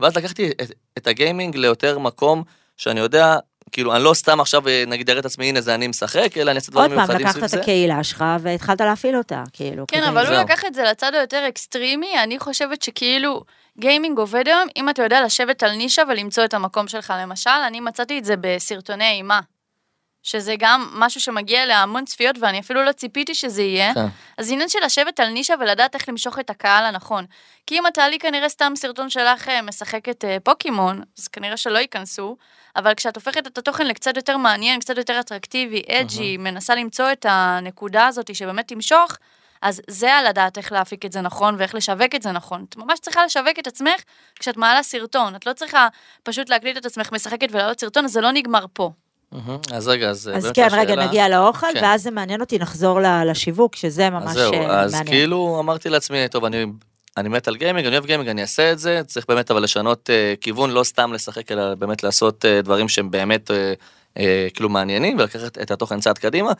[SPEAKER 4] ואז לקחתי את, את ה gaming ליותר מקום שאני יודע, כאילו, אני לא סתם עכשיו, אה, נגיד, אראה את עצמי, הנה, זה אני משחק, אלא אני אעשה
[SPEAKER 2] עוד
[SPEAKER 4] דברים
[SPEAKER 2] פעם,
[SPEAKER 4] מיוחדים
[SPEAKER 2] לקחת
[SPEAKER 4] סביב
[SPEAKER 2] את
[SPEAKER 4] זה.
[SPEAKER 2] הקהילה שלך והתחלת להפעיל אותה, כאילו.
[SPEAKER 3] כן, אבל הוא. לקח את זה לצד היותר אקסטרימי, אני חושבת שכאילו gaming עובד היום, אם אתה יודע לשבת על נישה ולמצוא את המקום שלך. למשל, אני מצאתי את זה בסרטוני אימה, שזה גם משהו שמגיע להמון צפיות, ואני אפילו לא ציפיתי שזה יהיה.
[SPEAKER 4] כן.
[SPEAKER 3] אז עניין של לשבת על נישה ולדעת איך למשוך את הקהל הנכון. כי אם את תעלי כנראה סתם סרטון שלך אה, משחקת אה, פוקימון, אז כנראה שלא ייכנסו, אבל כשאת הופכת את התוכן לקצת יותר מעניין, קצת יותר אטרקטיבי, אג'י, מנסה למצוא את הנקודה הזאת שבאמת תמשוך, אז זה על לדעת איך להפיק את זה נכון ואיך לשווק את זה נכון. את ממש צריכה לשווק את עצמך כשאת מעלה סרטון. את לא צריכה פשוט להקליט את עצמך משחקת ולהעלות סרטון, אז זה לא נגמר פה.
[SPEAKER 4] אז רגע, אז
[SPEAKER 2] אז
[SPEAKER 4] באמת
[SPEAKER 2] כן, רגע, נגיע לאוכל,
[SPEAKER 4] כן.
[SPEAKER 2] ואז זה מעניין אותי, נחזור לשיווק, שזה
[SPEAKER 4] אז
[SPEAKER 2] ממש
[SPEAKER 4] זהו,
[SPEAKER 2] אה,
[SPEAKER 4] אז
[SPEAKER 2] מעניין.
[SPEAKER 4] כאילו אמרתי לעצמי, טוב, אני, אני מת על גיימינג, אני אוהב גיימינג, אני אעשה את זה, צריך באמת אבל לשנות uh, כיוון, לא סתם לשחק, אלא באמת לעשות דברים שהם באמת כאילו מעניינים, ולקחת את התוכן צעד קדימה.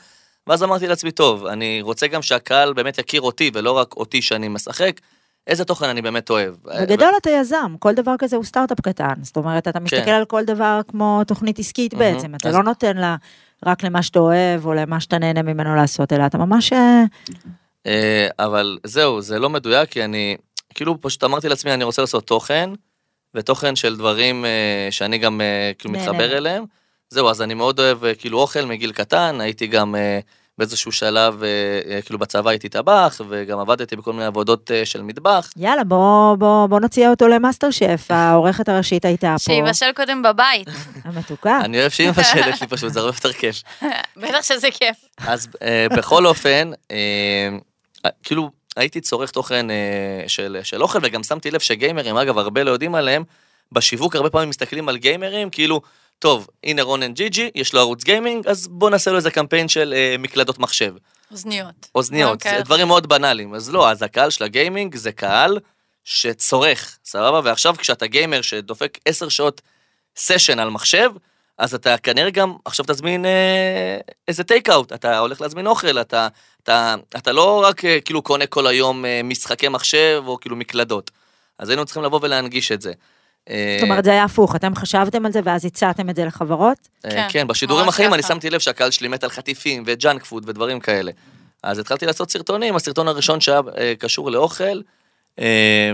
[SPEAKER 4] ואז אמרתי לעצמי, טוב, אני רוצה גם שהקהל באמת יכיר אותי, ולא רק אותי שאני משחק, איזה תוכן אני באמת אוהב.
[SPEAKER 2] בגדול אתה יזם, כל דבר כזה הוא סטארט-אפ קטן. זאת אומרת, אתה מסתכל על כל דבר כמו תוכנית עסקית
[SPEAKER 4] כן. מהמם.
[SPEAKER 2] בעצם, אתה
[SPEAKER 4] אז-
[SPEAKER 2] לא נותן לה רק למה שאתה אוהב, או למה שאתה נהנה ממנו לעשות, אלא אתה ממש... אה,
[SPEAKER 4] אה, אבל זהו, זה לא מדויק, כי אני, כאילו פשוט אמרתי לעצמי, אני רוצה לעשות תוכן, ותוכן של דברים אה, שאני גם כאילו. מתחבר אליהם. זהו, אז אני מאוד אוהב אה, כאילו אוכל מגיל קטן, הייתי גם אה, באיזשהו שלב, אה, אה, כאילו בצבא הייתי טבח, וגם עבדתי בכל מיני עבודות אה, של מטבח.
[SPEAKER 2] יאללה, בוא, בוא, בוא נציע אותו למאסטר שף, העורכת הראשית הייתה פה,
[SPEAKER 3] שיבשל קודם בבית.
[SPEAKER 2] המתוקה.
[SPEAKER 4] אני אוהב שהיא מבשלת לי פשוט, זה הרבה יותר כיף.
[SPEAKER 3] בטח שזה כיף.
[SPEAKER 4] אז אה, בכל אופן, אה, כאילו הייתי צורך תוכן אה, של, של אוכל, וגם שמתי לב שגיימרים, אגב, הרבה לא יודעים עליהם, בשיווק הרבה פעמים מסתכלים על גיימרים, כאילו, טוב, הנה רונן ג'י ג'י, יש לו ערוץ גיימינג, אז בוא נעשה לו איזה קמפיין של אה, מקלדות מחשב.
[SPEAKER 3] אוזניות.
[SPEAKER 4] אוזניות,
[SPEAKER 3] דברים כאלה.
[SPEAKER 4] דברים מאוד בנאליים. אז לא, אז הקהל של הגיימינג זה קהל שצורך, סבבה? ועכשיו כשאתה גיימר שדופק עשר שעות סשן על מחשב, אז אתה כנראה גם עכשיו תזמין אה, איזה take out, אתה הולך להזמין אוכל, אתה, אתה, אתה לא רק אה, כאילו קונה כל היום אה, משחקי מחשב או כאילו מקלדות. אז היינו צריכים לבוא ולהנגיש את זה. אה,
[SPEAKER 2] זאת אומרת, זה היה הפוך, אתם חשבתם על זה ואז הצעתם את זה לחברות?
[SPEAKER 4] אה,
[SPEAKER 3] כן,
[SPEAKER 4] כן, בשידורים החיים אני. שמתי לב שהקהל שלי מת על חטיפים וג'אנק פוד ודברים כאלה. אז התחלתי לעשות סרטונים, הסרטון הראשון שהיה אה, קשור לאוכל,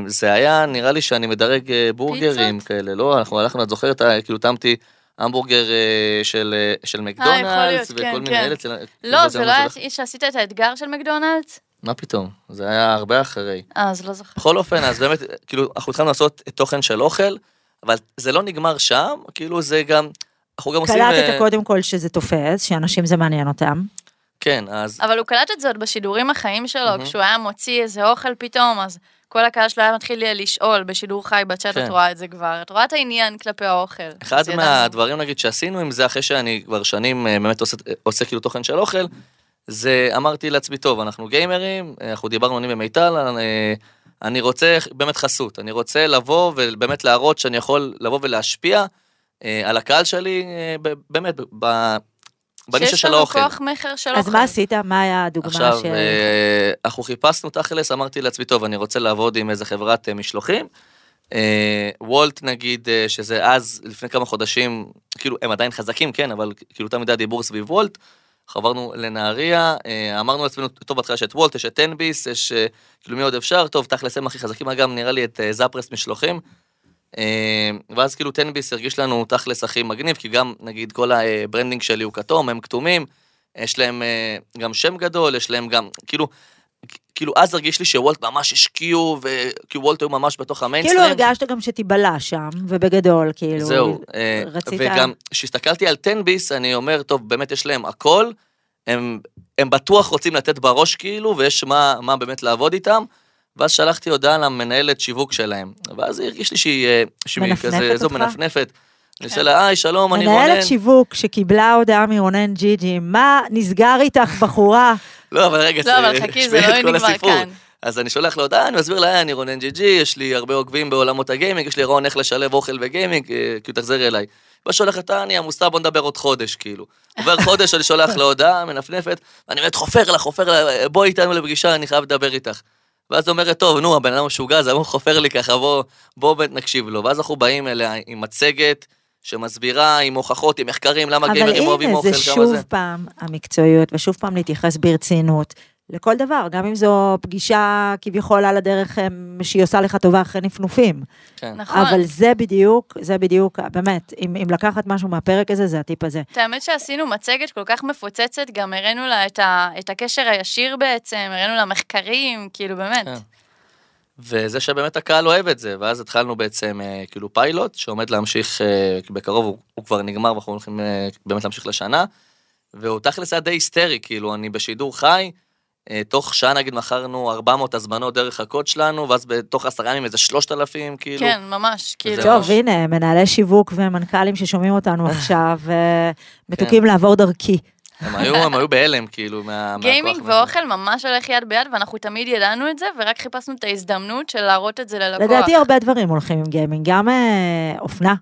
[SPEAKER 4] זה היה, נראה לי שאני מדרג בורגרים? כאלה, לא? אנחנו הלכנו, את זוכרת, כאילו טעמתי המבורגר של של מקדונלדס, וכל
[SPEAKER 3] כן,
[SPEAKER 4] מיני
[SPEAKER 3] כן.
[SPEAKER 4] אלה. אצל-
[SPEAKER 3] לא,
[SPEAKER 4] כאילו,
[SPEAKER 3] זה לא היה? שעשית את האתגר של מקדונלדס?
[SPEAKER 4] מה פתאום? זה היה הרבה אחרי.
[SPEAKER 3] אה, אז לא זוכר.
[SPEAKER 4] בכל אופן, אז באמת, כאילו, אנחנו התחלנו לעשות תוכן של אוכל, אבל זה לא נגמר שם, כאילו זה גם, אנחנו גם עושים...
[SPEAKER 2] קלטת
[SPEAKER 4] אה,
[SPEAKER 2] קודם כל שזה תופס, שאנשים זה מעניין אותם.
[SPEAKER 4] כן, אז...
[SPEAKER 3] אבל הוא קלט את זה עוד בשידורים החיים שלו,
[SPEAKER 4] מהמם.
[SPEAKER 3] כשהוא היה מוציא איזה אוכל פתאום, אז כל הקהל שלו היה מתחיל לשאול בשידור חי בצ'אט,
[SPEAKER 4] כן.
[SPEAKER 3] את רואה את זה כבר, את רואה את העניין כלפי האוכל.
[SPEAKER 4] אחד. מהדברים נגיד שעשינו עם זה אחרי שאני כבר שנים אה, באמת עושה, עושה כאילו תוכן של אוכל, זה אמרתי לעצמי טוב אנחנו גיימרים, אנחנו דיברנו אני ומיטל, אה, אני רוצה באמת חסות, אני רוצה לבוא ובאמת להראות שאני יכול לבוא ולהשפיע אה, על הקהל שלי אה, באמת ב- בנישה של האוכל.
[SPEAKER 3] שיש לנו כוח מכר של אוכל.
[SPEAKER 2] אז מה עשית? מה היה הדוגמה
[SPEAKER 4] עכשיו,
[SPEAKER 2] ש...
[SPEAKER 4] אה, אנחנו חיפשנו תכלס, אמרתי לעצמי, טוב, אני רוצה לעבוד עם איזה חברת אה, משלוחים. וולט נגיד, שזה אז, לפני כמה חודשים, כאילו, הם עדיין חזקים, כן, אבל כאילו תמיד היה דיבור סביב וולט. עברנו לנהריה, אה, אמרנו לעצמנו, טוב, בהתחלה יש את וולט, יש את תן ביס, יש אה, כאילו מי עוד אפשר, טוב, תכלס הם הכי חזקים, אגב, נראה לי את אה, זאפרס משלוחים. ואז כאילו תן ביס הרגיש לנו תכלס הכי מגניב, כי גם נגיד כל ה branding שלי הוא כתום, הם כתומים, יש להם גם שם גדול, יש להם גם, כאילו, כאילו אז הרגיש לי שוולט ממש השקיעו, וכאילו וולט היו ממש בתוך
[SPEAKER 2] כאילו
[SPEAKER 4] המיינסטרים.
[SPEAKER 2] הרגשת גם שתיבלע שם, ובגדול, כאילו...
[SPEAKER 4] זהו, אה,
[SPEAKER 2] רצית...
[SPEAKER 4] וגם כשהסתכלתי על טנביס, אני אומר, טוב, באמת יש להם הכל, הם, הם בטוח רוצים לתת בראש כאילו, ויש מה, מה באמת לעבוד איתם. ואז שלחתי הודעה למנהלת שיווק שלהם, ואז היא הרגיש לי שהיא, אה, שהיא כזה, זו
[SPEAKER 2] אותך?
[SPEAKER 4] מנפנפת. אני
[SPEAKER 3] כן.
[SPEAKER 4] עושה לה, היי, שלום, אני רונן.
[SPEAKER 2] מנהלת שיווק שקיבלה הודעה מרונן ג'י ג'י, מה נסגר איתך, בחורה?
[SPEAKER 4] לא, אבל רגע,
[SPEAKER 3] לא, אבל חכי, זה לא נגמר. כאן.
[SPEAKER 4] אז אני שולח לו הודעה, אני מסביר לה, אני רונן ג'י ג'י, יש לי הרבה עוקבים בעולמות הגיימינג, יש לי רעיון איך לשלב אוכל וגיימינג, אה, כאילו תחזרי אליי. ואז שולחת, אה, אני עמוסה, בוא נדבר עוד חודש, כאילו. עובר חודש, אני שולח לה הודעה, מנפנפת, ואני באמת חופר לה, חופר לה, בואי איתנו לפגישה, אני חייב לדבר איתך. ואז אומרת, טוב, נו, הבן אדם משוגע, אז הוא חופר לי ככה, בוא, בוא נקשיב לו. ואז אנחנו באים אליה עם מצגת שמסבירה עם הוכחות, עם מחקרים, למה
[SPEAKER 2] אבל
[SPEAKER 4] גיימרים אוהבים
[SPEAKER 2] הנה,
[SPEAKER 4] אוכל,
[SPEAKER 2] זה
[SPEAKER 4] כמה
[SPEAKER 2] שוב
[SPEAKER 4] זה.
[SPEAKER 2] פעם המקצועיות, ושוב פעם להתייחס ברצינות לכל דבר, גם אם זו פגישה כביכול על הדרך אמ, שהיא עושה לך טובה אחרי נפנופים.
[SPEAKER 4] כן.
[SPEAKER 3] נכון.
[SPEAKER 2] אבל זה בדיוק, זה בדיוק, באמת, אם, אם לקחת משהו מהפרק הזה, זה הטיפ הזה.
[SPEAKER 3] את האמת שעשינו מצגת כל כך מפוצצת, גם הראינו לה את, ה, את הקשר הישיר בעצם, הראינו לה מחקרים, כאילו באמת.
[SPEAKER 4] כן. וזה שבאמת הקהל אוהב את זה, ואז התחלנו בעצם אה, כאילו פיילוט שעומד להמשיך אה, בקרוב, הוא, הוא כבר נגמר ואנחנו הולכים אה, באמת להמשיך לשנה, והוא תכלס היה די היסטרי, כאילו אני בשידור חי, אה, תוך שעה נגיד מכרנו 400 הזמנות דרך הקוד שלנו, ואז בתוך עשרה ימים איזה 3,000 כאילו.
[SPEAKER 3] כן, ממש, כאילו.
[SPEAKER 2] טוב, הנה, מנהלי שיווק ומנכ"לים ששומעים אותנו עכשיו, אה, מתוקים
[SPEAKER 4] כן.
[SPEAKER 2] לעבור דרכי.
[SPEAKER 4] הם היו, הם היו בהלם כאילו מה...
[SPEAKER 3] גיימינג
[SPEAKER 4] מהכוח וזה.
[SPEAKER 3] ואוכל ממש הולך יד ביד, ואנחנו תמיד ידענו את זה, ורק חיפשנו את ההזדמנות של להראות את זה ללקוח.
[SPEAKER 2] לדעתי הרבה דברים הולכים עם גיימינג, גם אה, אופנה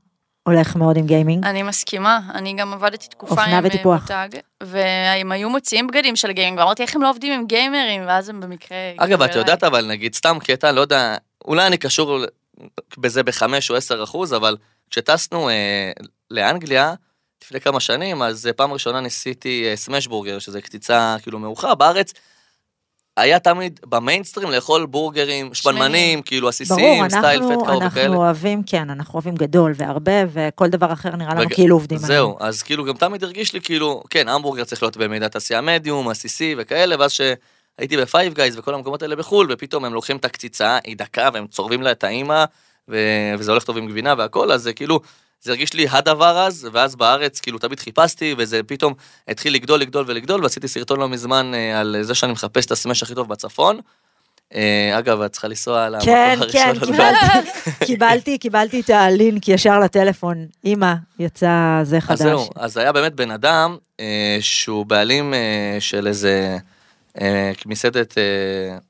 [SPEAKER 2] הולך מאוד עם גיימינג.
[SPEAKER 3] אני מסכימה, אני גם עבדתי תקופה
[SPEAKER 2] אופנה
[SPEAKER 3] עם אה,
[SPEAKER 2] וטיפוח.
[SPEAKER 3] מותג, והם היו מוציאים בגדים של גיימינג, ואמרתי איך הם לא עובדים עם גיימרים, ואז הם במקרה...
[SPEAKER 4] אגב, את. יודעת אבל, נגיד, סתם קטע, לא יודע, אולי אני קשור בזה בחמש או עשר אחוז, אבל כשטסנו אה, לאנגליה, לפני כמה שנים, אז אה, פעם ראשונה ניסיתי אה, smash burger, שזה קציצה כאילו מעוכה, בארץ. היה תמיד במיינסטרים לאכול בורגרים שמנמנים, כאילו
[SPEAKER 2] ברור,
[SPEAKER 4] עסיסיים, סטייל
[SPEAKER 2] אנחנו,
[SPEAKER 4] Fat Cow וכאלה.
[SPEAKER 2] אנחנו אוהבים, כן, אנחנו אוהבים גדול והרבה, וכל דבר אחר נראה לנו
[SPEAKER 4] וג-
[SPEAKER 2] כאילו עובדים
[SPEAKER 4] זהו, אז כאילו גם תמיד הרגיש לי כאילו, כן, המבורגר צריך להיות במידת עשייה מדיום, עסיסי וכאלה, ואז שהייתי ב Five Guys וכל המקומות האלה בחו"ל, ופתאום הם לוקחים את הקציצה, היא דקה, והם צורבים לה את האימא, ו- וזה הולך טוב עם גבינה והכל, אז זה כאילו, זה הרגיש לי הדבר אז, ואז בארץ כאילו תמיד חיפשתי, וזה פתאום התחיל לגדול, לגדול ולגדול, ועשיתי סרטון לא מזמן אה, על זה שאני מחפש את ה smash הכי טוב בצפון. אה, אגב, את צריכה לנסוע למקום
[SPEAKER 2] כן,
[SPEAKER 4] הראשון.
[SPEAKER 2] כן,
[SPEAKER 4] לדעת.
[SPEAKER 2] קיבלתי, קיבלתי, את הלינק ישר לטלפון. אמא, יצא זה
[SPEAKER 4] אז
[SPEAKER 2] חדש.
[SPEAKER 4] זהו, אז היה באמת בן אדם אה, שהוא בעלים של איזה מסעדת,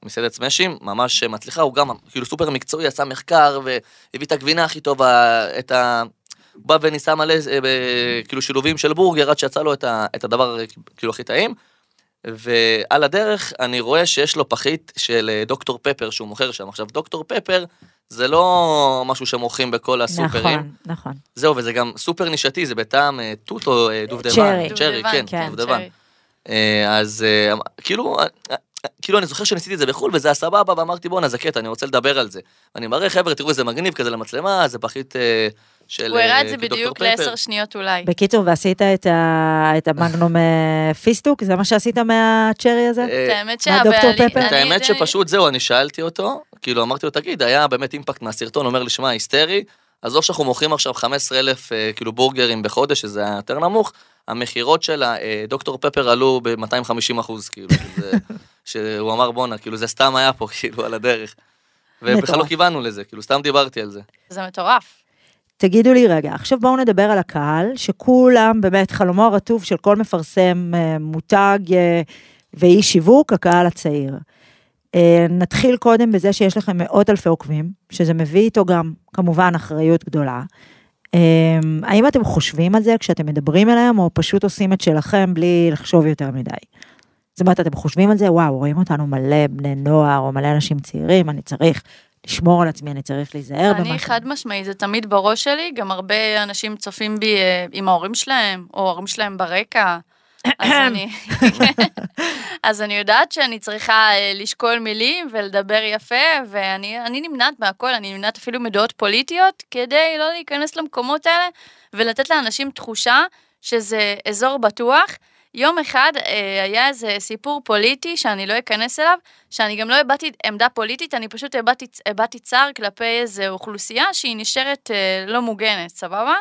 [SPEAKER 4] מסעדת סמשים, ממש מצליחה, הוא גם כאילו סופר מקצועי, עשה מחקר והביא את הגבינה הכי טובה, את ה... בא וניסה מלא אה, כאילו שילובים של בורגר עד שיצא לו את, ה, את הדבר כאילו הכי טעים. ועל הדרך אני רואה שיש לו פחית של אה, דוקטור פפר שהוא מוכר שם. עכשיו דוקטור פפר זה לא משהו שמוכרים בכל הסופרים.
[SPEAKER 2] נכון, נכון.
[SPEAKER 4] זהו, וזה גם סופר נישתי, זה בטעם אה, תות או אה, דובדבן.
[SPEAKER 2] צ'רי.
[SPEAKER 4] צ'רי, כן,
[SPEAKER 2] כן,
[SPEAKER 4] דובדבן. אה, אז אה, כאילו, כאילו אני זוכר שניסיתי את זה בחו"ל וזה היה סבבה, ואמרתי בואנה זה קטע, אני רוצה לדבר על זה. ואני מראה חבר'ה, תראו איזה מגניב כזה למצלמה, זה פחית של
[SPEAKER 3] הוא הראה את
[SPEAKER 4] אה,
[SPEAKER 3] זה
[SPEAKER 4] דוקטור
[SPEAKER 3] בדיוק
[SPEAKER 4] פפר.
[SPEAKER 3] לעשר שניות אולי.
[SPEAKER 2] בקיצור, ועשית את ה- את המגנום אה, פיסטוק? זה מה שעשית מהצ'רי הזה?
[SPEAKER 4] אה,
[SPEAKER 3] את האמת
[SPEAKER 2] דוקטור. פפר?
[SPEAKER 4] את האמת שפשוט זהו, אני שאלתי אותו, כאילו אמרתי לו, תגיד, היה באמת אימפקט מהסרטון, אומר לי, שמע, היסטרי, עזוב שאנחנו מוכרים עכשיו 15,000 אה, כאילו בורגרים בחודש, שזה היה יותר נמוך, המכירות של הדוקטור פפר עלו ב-250 אחוז, כאילו, שזה, שהוא אמר בואנה, כאילו זה סתם היה פה, כאילו, על הדרך. ובכלל לא. כיוונו לזה, כאילו, סתם דיברתי על זה.
[SPEAKER 3] זה מטורף.
[SPEAKER 2] תגידו לי רגע, עכשיו בואו נדבר על הקהל, שכולם באמת חלומו הרטוב של כל מפרסם אה, מותג אה, ואיש שיווק, הקהל הצעיר. אה, נתחיל קודם בזה שיש לכם מאות אלפי עוקבים, שזה מביא איתו גם כמובן אחריות גדולה. האם אתם חושבים על זה כשאתם מדברים אליהם, או פשוט עושים את שלכם בלי לחשוב יותר מדי? זאת אומרת, אתם חושבים על זה, וואו, רואים אותנו מלא בני נוער, או מלא אנשים צעירים, אני צריך לשמור על עצמי, אני צריך להיזהר
[SPEAKER 3] אני חד משמעי, זה תמיד בראש שלי, גם הרבה אנשים צופים בי אה, עם ההורים שלהם, או ההורים שלהם ברקע. אז אני, אז אני יודעת שאני צריכה אה, לשקול מילים ולדבר יפה, ואני אני נמנעת מהכל, אני נמנעת אפילו מדעות פוליטיות, כדי לא להיכנס למקומות האלה, ולתת לאנשים תחושה שזה אזור בטוח. יום אחד אה, היה איזה סיפור פוליטי שאני לא אכנס אליו, שאני גם לא הבעתי עמדה פוליטית, אני פשוט הבעתי, הבעתי צער כלפי איזו אוכלוסייה שהיא נשארת אה, לא מוגנת, סבבה?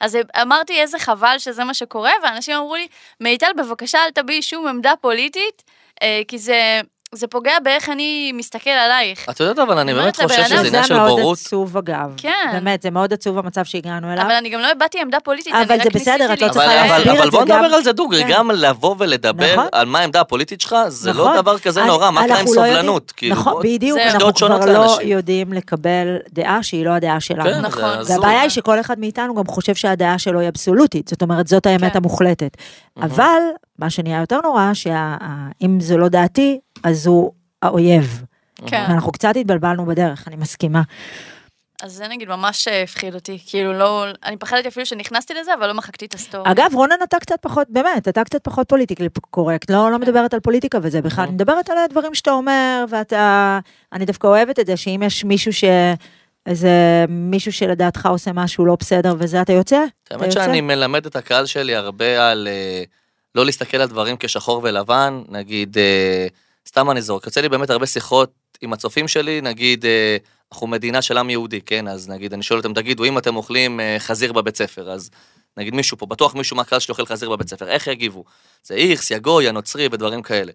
[SPEAKER 3] אז אמרתי איזה חבל שזה מה שקורה, ואנשים אמרו לי, מיטל בבקשה אל תביעי שום עמדה פוליטית, אה, כי זה, זה פוגע באיך אני מסתכל עלייך.
[SPEAKER 4] את יודעת, אבל אני באמת חושב שזה עניין של
[SPEAKER 2] זה מאוד
[SPEAKER 4] בורות.
[SPEAKER 2] עצוב אגב.
[SPEAKER 3] כן.
[SPEAKER 2] באמת, זה מאוד עצוב המצב שהגענו אליו.
[SPEAKER 3] אבל אני גם לא הבעתי עמדה פוליטית,
[SPEAKER 2] אבל זה בסדר, את לא
[SPEAKER 4] אבל,
[SPEAKER 2] צריכה. להסביר
[SPEAKER 4] אבל,
[SPEAKER 2] את
[SPEAKER 4] אבל
[SPEAKER 2] זה
[SPEAKER 4] בוא
[SPEAKER 2] גם-
[SPEAKER 4] נדבר על זה דוגרי,
[SPEAKER 2] כן.
[SPEAKER 4] גם לבוא ולדבר
[SPEAKER 2] נכון.
[SPEAKER 4] על מה העמדה הפוליטית שלך, זה
[SPEAKER 2] נכון.
[SPEAKER 4] לא דבר כזה נורא, מה קרה עם
[SPEAKER 2] לא
[SPEAKER 4] סובלנות? כאילו,
[SPEAKER 2] נכון,
[SPEAKER 4] בוא-
[SPEAKER 2] בדיוק. אנחנו כבר לא. יודעים לקבל דעה שהיא לא הדעה שלנו.
[SPEAKER 4] כן,
[SPEAKER 3] נכון.
[SPEAKER 2] והבעיה היא שכל אחד מאיתנו גם חושב שהדעה שלו היא אבסולוטית, זאת אומרת, זאת האמת
[SPEAKER 3] כן.
[SPEAKER 2] המוחלטת. אבל, מה שנהיה יותר נורא, שאם זו לא דעתי, אז הוא האויב.
[SPEAKER 3] כן.
[SPEAKER 2] ואנחנו קצת התבלבלנו בדרך, אני מסכימה.
[SPEAKER 3] אז זה נגיד ממש אה, הפחיד אותי, כאילו לא, אני פחדתי אפילו שנכנסתי לזה, אבל לא מחקתי את ה story.
[SPEAKER 2] אגב, רונן, אתה קצת פחות, באמת, אתה קצת פחות פוליטיקלי קורקט, לא, לא מדברת על פוליטיקה וזה בכלל, אני מדברת על הדברים שאתה אומר, ואתה, אני דווקא אוהבת את זה, שאם יש מישהו ש... איזה מישהו שלדעתך עושה משהו לא בסדר וזה, אתה יוצא?
[SPEAKER 4] האמת? שאני מלמד את הקהל שלי הרבה על אה, לא להסתכל על דברים כשחור ולבן, נגיד, אה, סתם אני זורק, יוצא לי באמת הרבה שיחות עם הצופים שלי, נגיד, אה, אנחנו מדינה של עם יהודי, כן? אז נגיד, אני שואל אותם, תגידו, אם אתם אוכלים אה, חזיר בבית ספר, אז נגיד מישהו פה, בטוח מישהו מהקהל שלי אוכל חזיר בבית ספר, איך יגיבו? זה איכס, יא גוי, יא נוצרי ודברים כאלה.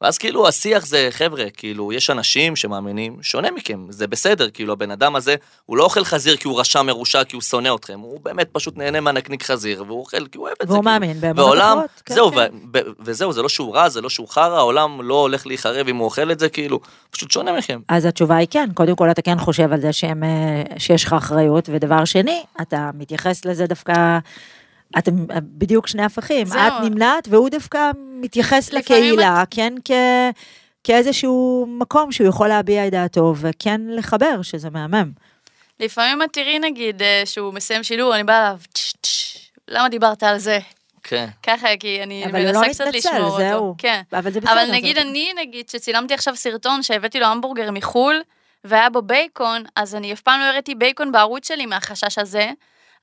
[SPEAKER 4] ואז כאילו השיח זה, חבר'ה, כאילו, יש אנשים שמאמינים שונה מכם, זה בסדר, כאילו, הבן אדם הזה, הוא לא אוכל חזיר כי הוא רשע מרושע, כי הוא שונא אתכם, הוא באמת פשוט נהנה מהנקניק חזיר, והוא אוכל כי הוא אוהב את זה.
[SPEAKER 2] והוא
[SPEAKER 4] כאילו.
[SPEAKER 2] מאמין
[SPEAKER 4] והעולם,
[SPEAKER 2] אחרות. כן,
[SPEAKER 4] זהו,
[SPEAKER 2] כן.
[SPEAKER 4] ו- ו- וזהו, זה לא שהוא רע, זה לא שהוא חרא, העולם לא הולך להיחרב אם הוא אוכל את זה, כאילו, פשוט שונה מכם.
[SPEAKER 2] אז התשובה היא כן, קודם כל אתה כן חושב על זה שהם, אה, שיש לך אחריות, ודבר שני, אתה מתייחס לזה דווקא, אתם בדיוק שני הפכים. את נמנעת והוא דווקא מתייחס לקהילה, כן, כ... כאיזשהו מקום שהוא יכול להביע את דעתו, וכן לחבר, שזה מהמם.
[SPEAKER 3] לפעמים את תראי נגיד אה, שהוא מסיים שידור, אני באה אליו, "טש, טש, למה דיברת על זה?
[SPEAKER 4] כן.
[SPEAKER 3] ככה, כי אני
[SPEAKER 2] אבל הוא לא
[SPEAKER 3] מנסה קצת
[SPEAKER 2] מתנצל,
[SPEAKER 3] לשמור
[SPEAKER 2] זהו.
[SPEAKER 3] אותו. כן.
[SPEAKER 2] אבל זה בסדר.
[SPEAKER 3] אבל
[SPEAKER 2] זה
[SPEAKER 3] נגיד
[SPEAKER 2] לא-
[SPEAKER 3] אני, נגיד, שצילמתי עכשיו סרטון שהבאתי לו המבורגר מחו"ל, והיה בו בייקון, אז אני אף פעם לא הראיתי בייקון בערוץ שלי מהחשש הזה.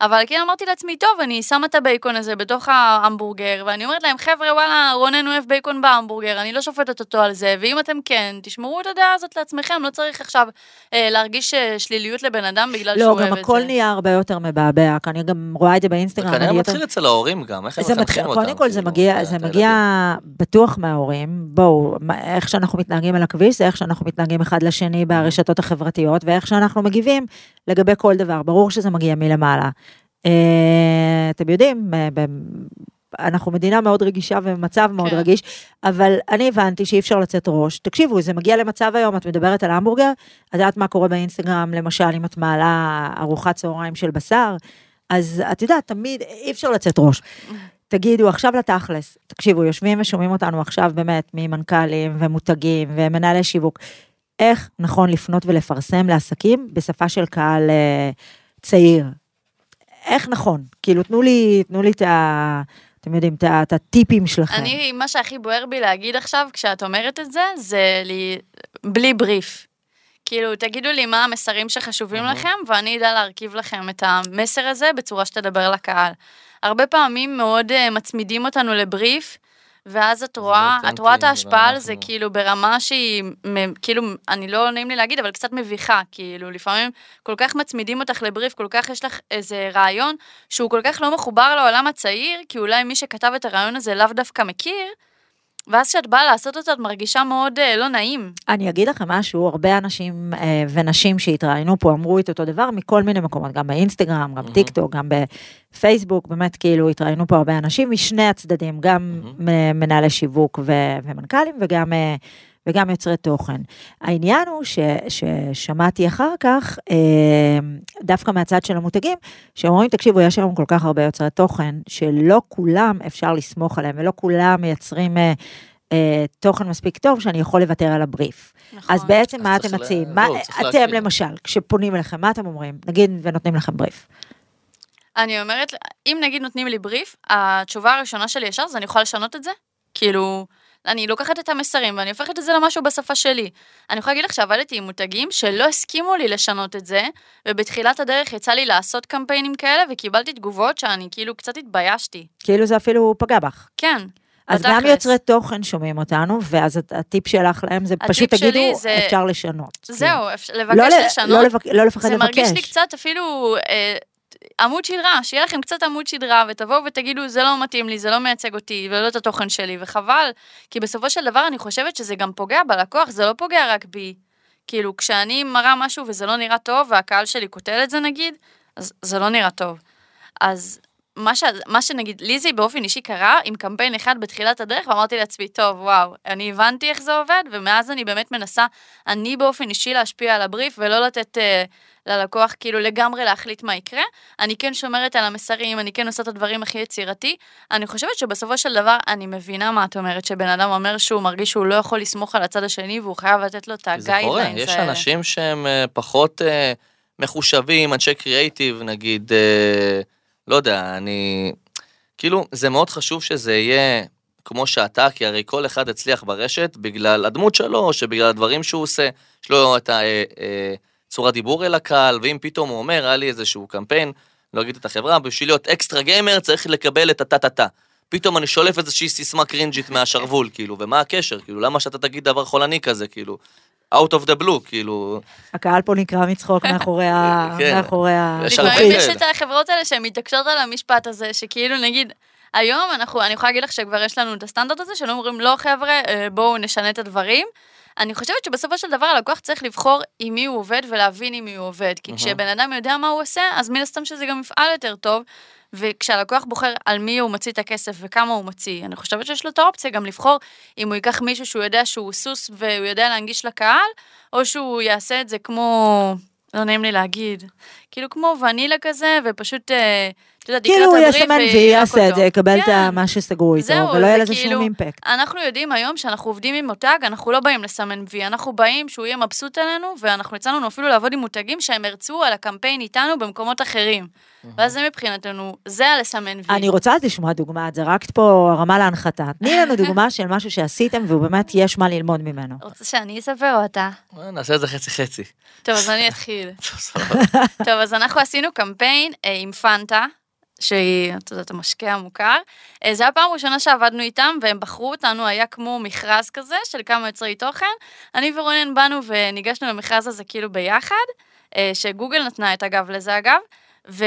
[SPEAKER 3] אבל כן אמרתי לעצמי, טוב, אני שמה את הבייקון הזה בתוך ההמבורגר, ואני אומרת להם, חבר'ה, וואלה, רונן אוהב בייקון בהמבורגר, אני לא שופטת אותו על זה, ואם אתם כן, תשמרו את הדעה הזאת לעצמכם, לא צריך עכשיו אה, להרגיש אה, שליליות לבן אדם בגלל שהוא
[SPEAKER 2] לא,
[SPEAKER 3] אוהב
[SPEAKER 2] גם
[SPEAKER 3] את זה.
[SPEAKER 2] הכל נהיה הרבה יותר מבעבע, כי אני גם רואה את זה באינסטגרם. אני יותר-
[SPEAKER 4] מתחיל אצל ההורים גם, איך הם
[SPEAKER 2] זה מתחיל,
[SPEAKER 4] מחנכים אותם.
[SPEAKER 2] קודם כל זה
[SPEAKER 4] כאילו,
[SPEAKER 2] מגיע, זה
[SPEAKER 4] הילדים.
[SPEAKER 2] מגיע בטוח מההורים, בואו, איך שאנחנו מתנהגים על הכביש, זה איך שאנחנו מתנהגים אחד לשני ברשתות החברתיות, ואיך שאנחנו מגיבים לגבי כל דבר, ברור שזה מגיע מלמעלה. אה, אתם יודעים, אה, אנחנו מדינה מאוד רגישה ובמצב מאוד
[SPEAKER 3] כן.
[SPEAKER 2] רגיש, אבל אני הבנתי שאי אפשר לצאת ראש. תקשיבו, זה מגיע למצב היום, את מדברת על המבורגר, את יודעת מה קורה באינסטגרם, למשל, אם את מעלה ארוחת צהריים של בשר, אז את יודעת, תמיד אי אפשר לצאת ראש. תגידו, עכשיו לתכלס, תקשיבו, יושבים ושומעים אותנו עכשיו באמת ממנכ"לים ומותגים ומנהלי שיווק. איך נכון לפנות ולפרסם לעסקים בשפה של קהל אה, צעיר? איך נכון? כאילו, תנו לי, תנו לי את ה... אתם יודעים, את הטיפים שלכם.
[SPEAKER 3] אני, מה שהכי בוער בי להגיד עכשיו, כשאת אומרת את זה, זה לי, בלי בריף. כאילו, תגידו לי מה המסרים שחשובים לכם, ואני אדע להרכיב לכם את המסר הזה בצורה שתדבר לקהל. הרבה פעמים מאוד uh, מצמידים אותנו לבריף, ואז את רואה,
[SPEAKER 4] לא
[SPEAKER 3] את רואה את ההשפעה על זה
[SPEAKER 4] ואנחנו-
[SPEAKER 3] כאילו ברמה שהיא, כאילו, אני לא נעים לי להגיד, אבל קצת מביכה, כאילו, לפעמים כל כך מצמידים אותך לבריף, כל כך יש לך איזה רעיון שהוא כל כך לא מחובר לעולם הצעיר, כי אולי מי שכתב את הרעיון הזה לאו דווקא מכיר, ואז כשאת באה לעשות אותו, את מרגישה מאוד אה, לא נעים.
[SPEAKER 2] אני אגיד לכם משהו, הרבה אנשים אה, ונשים שהתראיינו פה אמרו את אותו דבר מכל מיני מקומות, גם באינסטגרם, גם טיק טוק, גם בפייסבוק, באמת כאילו התראיינו פה הרבה אנשים משני הצדדים, גם מ- מנהלי שיווק ו- ומנכ"לים וגם... אה, וגם יוצרי תוכן. העניין הוא ש, ששמעתי אחר כך, אה, דווקא מהצד של המותגים, שאומרים, תקשיבו, יש היום כל כך הרבה יוצרי תוכן, שלא כולם אפשר לסמוך עליהם, ולא כולם מייצרים אה, אה, תוכן מספיק טוב שאני יכול לוותר על הבריף.
[SPEAKER 3] נכון.
[SPEAKER 2] אז בעצם
[SPEAKER 4] אז
[SPEAKER 2] מה אתם
[SPEAKER 4] לה-
[SPEAKER 2] מציעים? מה,
[SPEAKER 4] צריך
[SPEAKER 2] אתם
[SPEAKER 4] להכיר.
[SPEAKER 2] למשל, כשפונים אליכם, מה אתם אומרים? נגיד ונותנים לכם בריף.
[SPEAKER 3] אני אומרת, אם נגיד נותנים לי בריף, התשובה הראשונה שלי ישר זה אני יכולה לשנות את זה? כאילו, אני לוקחת את המסרים ואני הופכת את זה למשהו בשפה שלי. אני יכולה להגיד לך שעבדתי עם מותגים שלא הסכימו לי לשנות את זה, ובתחילת הדרך יצא לי לעשות קמפיינים כאלה, וקיבלתי תגובות שאני כאילו קצת התביישתי.
[SPEAKER 2] כאילו זה אפילו פגע בך.
[SPEAKER 3] כן.
[SPEAKER 2] אז גם
[SPEAKER 3] בתכלס.
[SPEAKER 2] יוצרי תוכן שומעים אותנו, ואז הט- הטיפ שלך להם זה פשוט תגידו,
[SPEAKER 3] זה-
[SPEAKER 2] אפשר לשנות.
[SPEAKER 3] זהו, אפשר-
[SPEAKER 2] לא
[SPEAKER 3] לבקש
[SPEAKER 2] ל-
[SPEAKER 3] לשנות.
[SPEAKER 2] לא לבק- לא לפחד
[SPEAKER 3] זה
[SPEAKER 2] לבקש.
[SPEAKER 3] מרגיש לי קצת אפילו אה, עמוד שדרה, שיהיה לכם קצת עמוד שדרה, ותבואו ותגידו, זה לא מתאים לי, זה לא מייצג אותי, ולא את התוכן שלי, וחבל, כי בסופו של דבר אני חושבת שזה גם פוגע בלקוח, זה לא פוגע רק בי. כאילו, כשאני מראה משהו וזה לא נראה טוב, והקהל שלי קוטל את זה נגיד, אז זה לא נראה טוב. אז מה, ש... מה שנגיד, לי זה באופן אישי קרה עם קמפיין אחד בתחילת הדרך, ואמרתי לעצמי, טוב, וואו, אני הבנתי איך זה עובד, ומאז אני באמת מנסה, אני באופן אישי להשפיע על הבריף, ולא לתת אה, ללקוח כאילו לגמרי להחליט מה יקרה. אני כן שומרת על המסרים, אני כן עושה את הדברים הכי יצירתי. אני חושבת שבסופו של דבר, אני מבינה מה את אומרת, שבן אדם אומר שהוא מרגיש שהוא לא יכול לסמוך על הצד השני, והוא חייב לתת לו את
[SPEAKER 4] כי זה קורה,
[SPEAKER 3] הגיידליינס
[SPEAKER 4] יש אנשים שהם אה, פחות אה, מחושבים, אנשי קריאייטיב, נגיד, אה, לא יודע, אני... כאילו, זה מאוד חשוב שזה יהיה כמו שאתה, כי הרי כל אחד הצליח ברשת בגלל הדמות שלו, שבגלל הדברים שהוא עושה, יש לו את הצורת דיבור אל הקהל, ואם פתאום הוא אומר, היה לי איזשהו קמפיין, לא אגיד את החברה, בשביל להיות אקסטרה גיימר צריך לקבל את הטה-טה-טה. פתאום אני שולף איזושהי סיסמה קרינג'ית מהשרוול, כאילו, ומה הקשר? כאילו, למה שאתה תגיד דבר חולני כזה, כאילו, out of the blue, כאילו,
[SPEAKER 2] הקהל פה נקרע מצחוק מאחורי ה...
[SPEAKER 4] כן.
[SPEAKER 2] מאחורי ה...
[SPEAKER 3] לפעמים יש. את החברות האלה שהן מתעקשות על המשפט הזה, שכאילו נגיד, היום אנחנו, אני יכולה להגיד לך שכבר יש לנו את הסטנדרט הזה, שלא אומרים לא חבר'ה, אה, בואו נשנה את הדברים. אני חושבת שבסופו של דבר הלקוח צריך לבחור עם מי הוא עובד ולהבין עם מי הוא עובד. כי כשבן אדם יודע מה הוא עושה, אז מן הסתם שזה גם יפעל יותר טוב. וכשהלקוח בוחר על מי הוא מוציא את הכסף וכמה הוא מוציא, אני חושבת שיש לו את האופציה גם לבחור אם הוא ייקח מישהו שהוא יודע שהוא סוס והוא יודע להנגיש לקהל, או שהוא יעשה את זה כמו, לא נעים לי להגיד, כאילו כמו ונילה כזה, ופשוט, אה, את יודעת,
[SPEAKER 2] כאילו הוא יסמן ויעשה את זה, יקבל את
[SPEAKER 3] כן.
[SPEAKER 2] מה שסגרו איתו, ולא יהיה
[SPEAKER 3] זה
[SPEAKER 2] לזה שום אימפקט.
[SPEAKER 3] אנחנו יודעים היום שאנחנו עובדים עם מותג, אנחנו לא באים לסמן וי, אנחנו באים שהוא יהיה מבסוט עלינו, ואנחנו יצא לנו אפילו לעבוד עם מותגים שהם הרצו על הקמפיין איתנו במקומות אחרים. ואז זה מבחינתנו, זה הלסמן וי.
[SPEAKER 2] אני רוצה לשמוע דוגמה, את זרקת פה הרמה להנחתה. תני לנו דוגמה של משהו שעשיתם והוא באמת יש מה ללמוד ממנו.
[SPEAKER 3] רוצה שאני אספר או אתה?
[SPEAKER 4] אה, נעשה את זה חצי-חצי.
[SPEAKER 3] טוב, אז אני אתחיל. טוב, אז אנחנו עשינו קמפיין אה, עם פנטה, שהיא, את יודעת, המשקה המוכר. אה, זו הייתה פעם ראשונה שעבדנו איתם, והם בחרו אותנו, היה כמו מכרז כזה של כמה יוצרי תוכן. אני ורונן באנו וניגשנו למכרז הזה כאילו ביחד, אה, שגוגל נתנה את הגב לזה אגב. ו...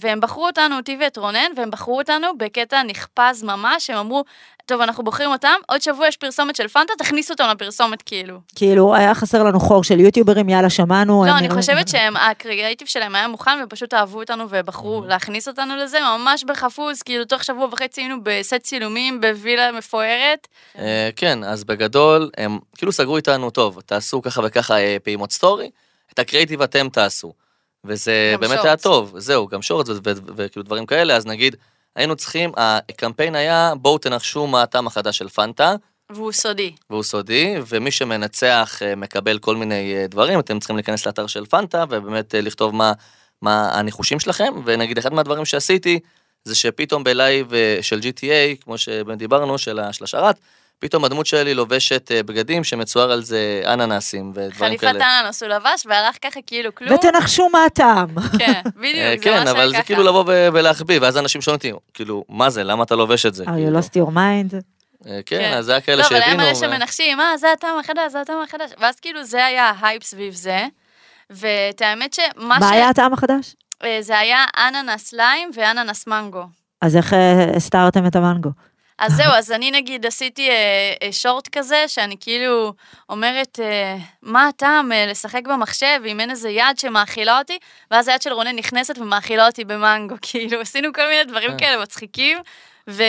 [SPEAKER 3] והם בחרו אותנו, אותי ואת רונן, והם בחרו אותנו בקטע נחפז ממש, הם אמרו, טוב, אנחנו בוחרים אותם, עוד שבוע יש פרסומת של פנטה, תכניסו אותם לפרסומת כאילו.
[SPEAKER 2] כאילו, היה חסר לנו חור של יוטיוברים, יאללה, שמענו.
[SPEAKER 3] לא, אני חושבת שהם, הקריאייטיב שלהם היה מוכן ופשוט אהבו אותנו ובחרו להכניס אותנו לזה, ממש בחפוז, כאילו תוך שבוע וחצי היינו בסט צילומים בווילה מפוארת.
[SPEAKER 4] אה, כן, אז בגדול, הם כאילו סגרו איתנו, טוב, תעשו ככה וככה אה, פעימות story, את הקריאיטיב אתם תעשו. וזה באמת
[SPEAKER 3] שורטס.
[SPEAKER 4] היה טוב, זהו, גם ו- וכאילו דברים כאלה, אז נגיד, היינו צריכים, הקמפיין היה, בואו תנחשו מה הטעם החדש של פנטה,
[SPEAKER 3] והוא סודי.
[SPEAKER 4] והוא סודי, ומי שמנצח אה, מקבל כל מיני אה, דברים, אתם צריכים להיכנס לאתר של פנטה, ובאמת אה, לכתוב מה, מה הניחושים שלכם, ונגיד אחד מהדברים שעשיתי, זה שפתאום בלייב של GTA, כמו שבאמת דיברנו, של ה- של השרת, פתאום הדמות שלי לובשת אה, בגדים שמצואר על זה אננסים ודברים
[SPEAKER 3] חליפת
[SPEAKER 4] כאלה.
[SPEAKER 3] אננס הוא לבש והלך ככה כאילו כלום.
[SPEAKER 2] ותנחשו מה הטעם.
[SPEAKER 3] כן,
[SPEAKER 4] אה,
[SPEAKER 3] בדיוק, זה
[SPEAKER 4] כן,
[SPEAKER 3] ממש
[SPEAKER 4] אבל
[SPEAKER 3] היה
[SPEAKER 4] זה
[SPEAKER 3] ככה.
[SPEAKER 4] כאילו לבוא ולהחביא, ואז אנשים שואלים אותי, כאילו, מה זה, למה אתה לובש את זה?
[SPEAKER 2] Are you
[SPEAKER 4] כאילו.
[SPEAKER 2] lost your mind?
[SPEAKER 4] אה, כן, אז זה היה כאלה
[SPEAKER 3] לא, אבל היה
[SPEAKER 4] שהבינו.
[SPEAKER 3] מלא שמנחשים, אה, זה הטעם החדש, זה הטעם החדש. ואז כאילו זה היה ההייפ סביב זה. ואת האמת שמה
[SPEAKER 2] מה
[SPEAKER 3] ש...
[SPEAKER 2] היה הטעם החדש?
[SPEAKER 3] אה, זה היה אננס ליים ואננס מנגו.
[SPEAKER 2] אז איך אה, הסתרתם את המנגו?
[SPEAKER 3] אז זהו, אז אני נגיד עשיתי אה, אה, שורט כזה, שאני כאילו אומרת, אה, מה הטעם אה, לשחק במחשב אם אין איזה יד שמאכילה אותי, ואז היד של רונן נכנסת ומאכילה אותי במנגו, כאילו עשינו כל מיני דברים
[SPEAKER 4] אה.
[SPEAKER 3] כאלה מצחיקים, ו-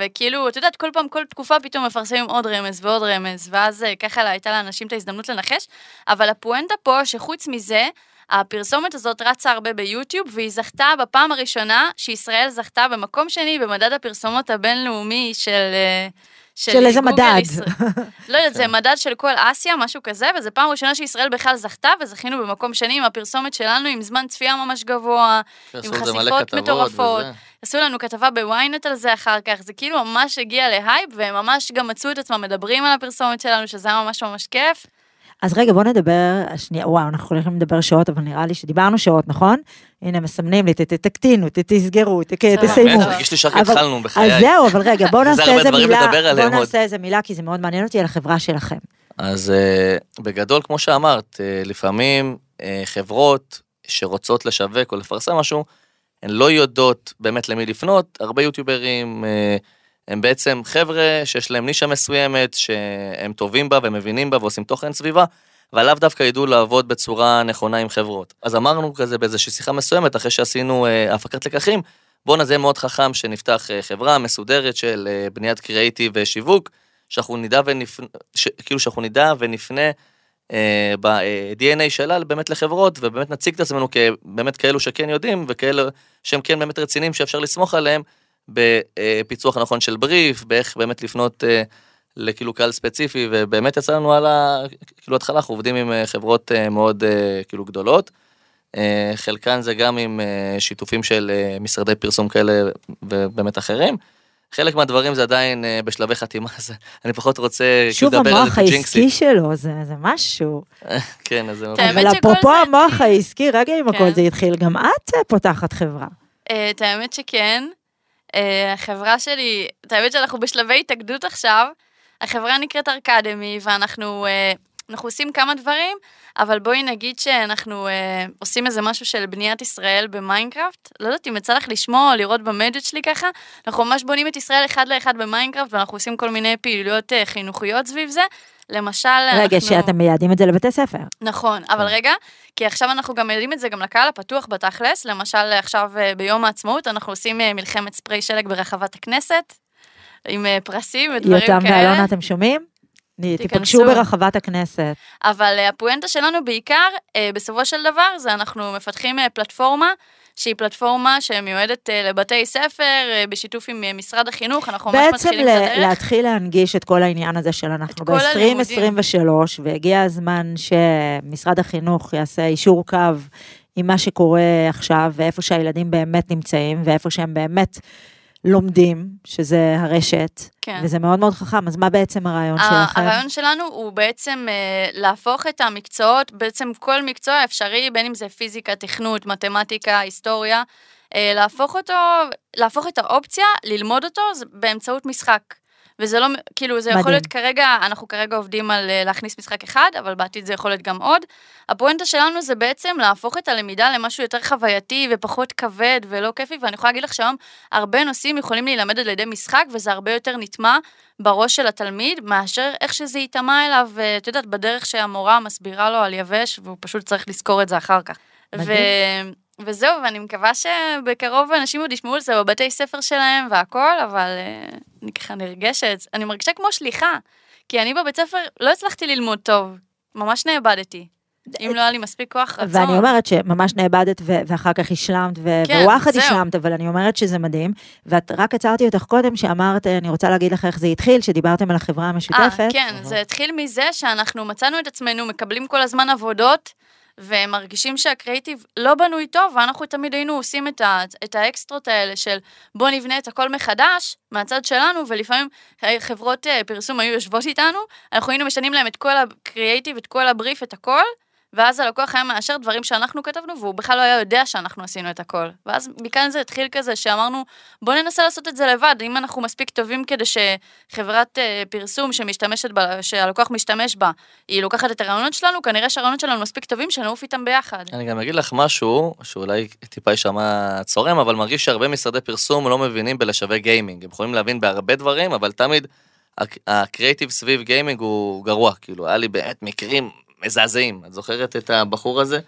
[SPEAKER 3] וכאילו, את יודעת, כל פעם, כל תקופה פתאום מפרסמים עוד רמז ועוד רמז, ואז אה, ככה הייתה לאנשים את ההזדמנות לנחש, אבל הפואנטה פה, שחוץ מזה, הפרסומת הזאת רצה הרבה ביוטיוב, והיא זכתה בפעם הראשונה שישראל זכתה במקום שני במדד הפרסומות הבינלאומי של... אה,
[SPEAKER 2] של איזה
[SPEAKER 3] גוגל
[SPEAKER 2] מדד?
[SPEAKER 3] ישראל. לא יודעת, זה מדד של כל אסיה, משהו כזה, וזו פעם ראשונה שישראל בכלל זכתה, וזכינו במקום שני עם הפרסומת שלנו, עם זמן צפייה ממש גבוה, עם חשיפות מטורפות.
[SPEAKER 4] וזה.
[SPEAKER 3] עשו לנו כתבה בוויינט על זה אחר כך, זה כאילו ממש הגיע להייפ, והם ממש גם מצאו את עצמם מדברים על הפרסומת שלנו, שזה היה ממש ממש כיף.
[SPEAKER 2] אז רגע, בוא נדבר, שנייה, וואו, אנחנו יכולים לדבר שעות, אבל נראה לי שדיברנו שעות, נכון? הנה, מסמנים לי, תקטינו, תסגרו. תסיימו.
[SPEAKER 4] באמת, הרגיש לי שרק התחלנו בחיי.
[SPEAKER 2] אז זהו, אבל רגע, בואו
[SPEAKER 4] זה
[SPEAKER 2] נעשה איזה מילה, בואו. נעשה איזה מילה, כי זה מאוד מעניין אותי על החברה שלכם.
[SPEAKER 4] אז uh, בגדול, כמו שאמרת, uh, לפעמים uh, חברות שרוצות לשווק או לפרסם משהו, הן לא יודעות באמת למי לפנות. הרבה יוטיוברים uh, הם בעצם חבר'ה שיש להם נישה מסוימת, שהם טובים בה ומבינים בה ועושים תוכן סביבה, אבל לאו דווקא ידעו לעבוד בצורה נכונה עם חברות. אז אמרנו כזה באיזושהי שיחה מסוימת, אחרי שעשינו uh, הפקת לקחים, בואנה זה מאוד חכם שנפתח uh, חברה מסודרת של uh, בניית קריאיטיב ושיווק, שאנחנו נדע ונפנה, ש, כאילו שאנחנו נדע ונפנה אה, ב-DNA שלה באמת לחברות, ובאמת נציג את עצמנו כבאמת כאלו שכן יודעים, וכאלו שהם כן באמת רציניים שאפשר לסמוך עליהם, בפיצוח הנכון של בריף, באיך באמת לפנות אה, לכאילו קהל ספציפי, ובאמת יצא לנו על ה... כאילו התחלה, אנחנו עובדים עם אה, חברות אה, מאוד כאילו גדולות. חלקן זה גם עם שיתופים של משרדי פרסום כאלה ובאמת אחרים. חלק מהדברים זה עדיין בשלבי חתימה, אז אני פחות רוצה
[SPEAKER 2] שוב
[SPEAKER 4] כאילו לדבר על
[SPEAKER 2] המוח
[SPEAKER 4] זה
[SPEAKER 2] העסקי
[SPEAKER 4] ג'ינקסי.
[SPEAKER 2] שלו, זה זה משהו.
[SPEAKER 4] כן, אז זה...
[SPEAKER 3] האמת
[SPEAKER 2] אבל אפרופו המוח העסקי, רגע עם הכל
[SPEAKER 3] כן.
[SPEAKER 2] זה התחיל, גם את פותחת חברה.
[SPEAKER 3] את האמת שכן. אה, החברה שלי, את האמת שאנחנו בשלבי התאגדות עכשיו. החברה נקראת ארקדמי, ואנחנו אנחנו עושים כמה דברים, אבל בואי נגיד שאנחנו אה, עושים איזה משהו של בניית ישראל במיינקראפט. לא יודעת אם יצא לך לשמוע או לראות במדיות שלי ככה. אנחנו ממש בונים את ישראל אחד לאחד במיינקראפט, ואנחנו עושים כל מיני פעילויות אה, חינוכיות סביב זה. למשל,
[SPEAKER 2] רגע,
[SPEAKER 3] אנחנו...
[SPEAKER 2] שאתם מייעדים את זה לבתי ספר.
[SPEAKER 3] נכון, אבל רגע, כי עכשיו אנחנו גם מייעדים את זה גם לקהל הפתוח בתכלס, למשל עכשיו אה, ביום העצמאות אנחנו עושים אה, מלחמת ספריי שלג ברחבת הכנסת, עם אה, פרסים ודברים
[SPEAKER 2] יותם
[SPEAKER 3] כאלה,
[SPEAKER 2] ואלונה, אתם שומעים? תיפגשו ברחבת הכנסת.
[SPEAKER 3] אבל הפואנטה שלנו בעיקר, בסופו של דבר, זה אנחנו מפתחים פלטפורמה. שהיא פלטפורמה שמיועדת אה, לבתי ספר, אה, בשיתוף עם אה, משרד החינוך, אנחנו ממש
[SPEAKER 2] בעצם
[SPEAKER 3] מתחילים את הדרך.
[SPEAKER 2] להתחיל להנגיש את כל העניין הזה של אנחנו
[SPEAKER 3] כל הלימודים.
[SPEAKER 2] ב-2023, והגיע הזמן שמשרד החינוך יעשה אישור קו עם מה שקורה עכשיו, ואיפה שהילדים באמת נמצאים, ואיפה שהם באמת לומדים, שזה הרשת,
[SPEAKER 3] כן.
[SPEAKER 2] וזה מאוד מאוד חכם, אז מה בעצם הרעיון
[SPEAKER 3] ה-
[SPEAKER 2] שלכם?
[SPEAKER 3] הרעיון שלנו הוא בעצם אה, להפוך את המקצועות, בעצם כל מקצוע אפשרי, בין אם זה פיזיקה, תכנות, מתמטיקה, היסטוריה, אה, להפוך אותו, להפוך את האופציה, ללמוד אותו באמצעות משחק. וזה לא, כאילו, זה
[SPEAKER 2] מדהים.
[SPEAKER 3] יכול להיות כרגע, אנחנו כרגע עובדים על אה, להכניס משחק אחד, אבל בעתיד זה יכול להיות גם עוד. הפואנטה שלנו זה בעצם להפוך את הלמידה למשהו יותר חווייתי ופחות כבד ולא כיפי, ואני יכולה להגיד לך שהיום הרבה נושאים יכולים להילמד על ידי משחק, וזה הרבה יותר נטמע בראש של התלמיד, מאשר איך שזה ייטמע אליו, אה, את יודעת, בדרך שהמורה מסבירה לו על יבש, והוא פשוט צריך לזכור את זה אחר כך. ו...
[SPEAKER 2] מדהים.
[SPEAKER 3] וזהו, ואני מקווה שבקרוב אנשים עוד ישמעו על זה בבתי ספר שלהם והכל, אבל אה, אני ככה נרגשת. אני מרגישה כמו שליחה, כי אני בבית ספר לא הצלחתי ללמוד טוב, ממש נאבדתי. אם לא היה לי מספיק כוח רצון.
[SPEAKER 2] ואני אומרת שממש נאבדת ו- ואחר כך השלמת, ו-
[SPEAKER 3] כן,
[SPEAKER 2] ווואחד. השלמת, אבל אני אומרת שזה מדהים. ואת רק עצרתי אותך קודם שאמרת, אני רוצה להגיד לך איך זה התחיל, שדיברתם על החברה המשותפת.
[SPEAKER 3] אה, כן, זה התחיל מזה שאנחנו מצאנו את עצמנו מקבלים כל הזמן עבודות, ומרגישים שהקריאיטיב לא בנוי טוב, ואנחנו תמיד היינו עושים את, ה, את האקסטרות האלה של בוא נבנה את הכל מחדש, מהצד שלנו, ולפעמים חברות אה, פרסום היו יושבות איתנו, אנחנו היינו משנים להם את כל הקריאיטיב, את כל הבריף, את הכל, ואז הלקוח היה מאשר דברים שאנחנו כתבנו, והוא בכלל לא היה יודע שאנחנו עשינו את הכל. ואז מכאן זה התחיל כזה שאמרנו, בוא ננסה לעשות את זה לבד, אם אנחנו מספיק טובים כדי שחברת אה, פרסום שמשתמשת בה, שהלקוח משתמש בה, היא לוקחת את הרעיונות שלנו, כנראה שהרעיונות שלנו מספיק טובים שנעוף איתם ביחד.
[SPEAKER 4] אני גם אגיד לך משהו, שאולי טיפה יישמע צורם, אבל מרגיש שהרבה משרדי פרסום לא מבינים בלשווק גיימינג. הם יכולים להבין בהרבה דברים, אבל תמיד הק- הקריאיטיב סביב גיימינג הוא גרוע. כאילו, היה לי באמת מקרים מזעזעים. את זוכרת את הבחור הזה?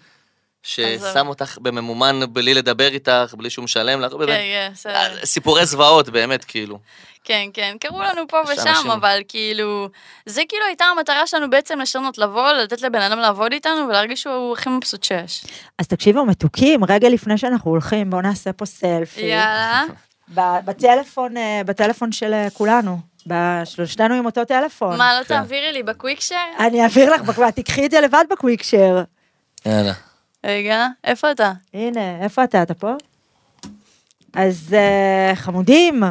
[SPEAKER 4] ששם אותך בממומן בלי לדבר איתך, בלי שהוא משלם לך,
[SPEAKER 3] כן,
[SPEAKER 4] באמת,
[SPEAKER 3] כן, בסדר.
[SPEAKER 4] אה, סיפורי זוועות, באמת, כאילו.
[SPEAKER 3] כן, כן, קראו לנו פה ושם, אבל כאילו, זה כאילו הייתה המטרה שלנו בעצם לשנות, לבוא, לתת לבן אדם לעבוד איתנו ולהרגיש שהוא הכי מבסוט שיש.
[SPEAKER 2] אז תקשיבו, מתוקים, רגע לפני שאנחנו הולכים, בואו נעשה פה סלפי.
[SPEAKER 3] יאללה.
[SPEAKER 2] בטלפון, אה, בטלפון של אה, כולנו. בשלושתנו עם אותו טלפון.
[SPEAKER 3] מה, לא
[SPEAKER 4] כן.
[SPEAKER 3] תעבירי לי ב Quick Share?
[SPEAKER 2] אני אעביר לך, תקחי את זה לבד ב Quick Share.
[SPEAKER 4] יאללה.
[SPEAKER 3] רגע, איפה אתה?
[SPEAKER 2] הנה, איפה אתה? אתה פה? אז אה, חמודים,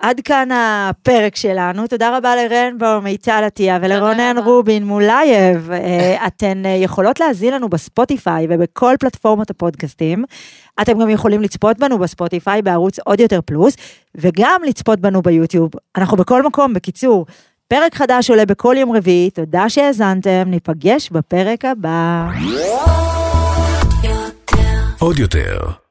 [SPEAKER 2] עד כאן הפרק שלנו. תודה רבה לריינבואו, מיטל עטיה ולרונן. רובין מולייב. אה, אתן אה, יכולות להזין לנו בספוטיפיי ובכל פלטפורמות הפודקאסטים. אתם גם יכולים לצפות בנו בספוטיפיי בערוץ עוד יותר פלוס, וגם לצפות בנו ביוטיוב. אנחנו בכל מקום, בקיצור. פרק חדש עולה בכל יום רביעי, תודה שהאזנתם, ניפגש בפרק הבא.
[SPEAKER 1] עוד יותר,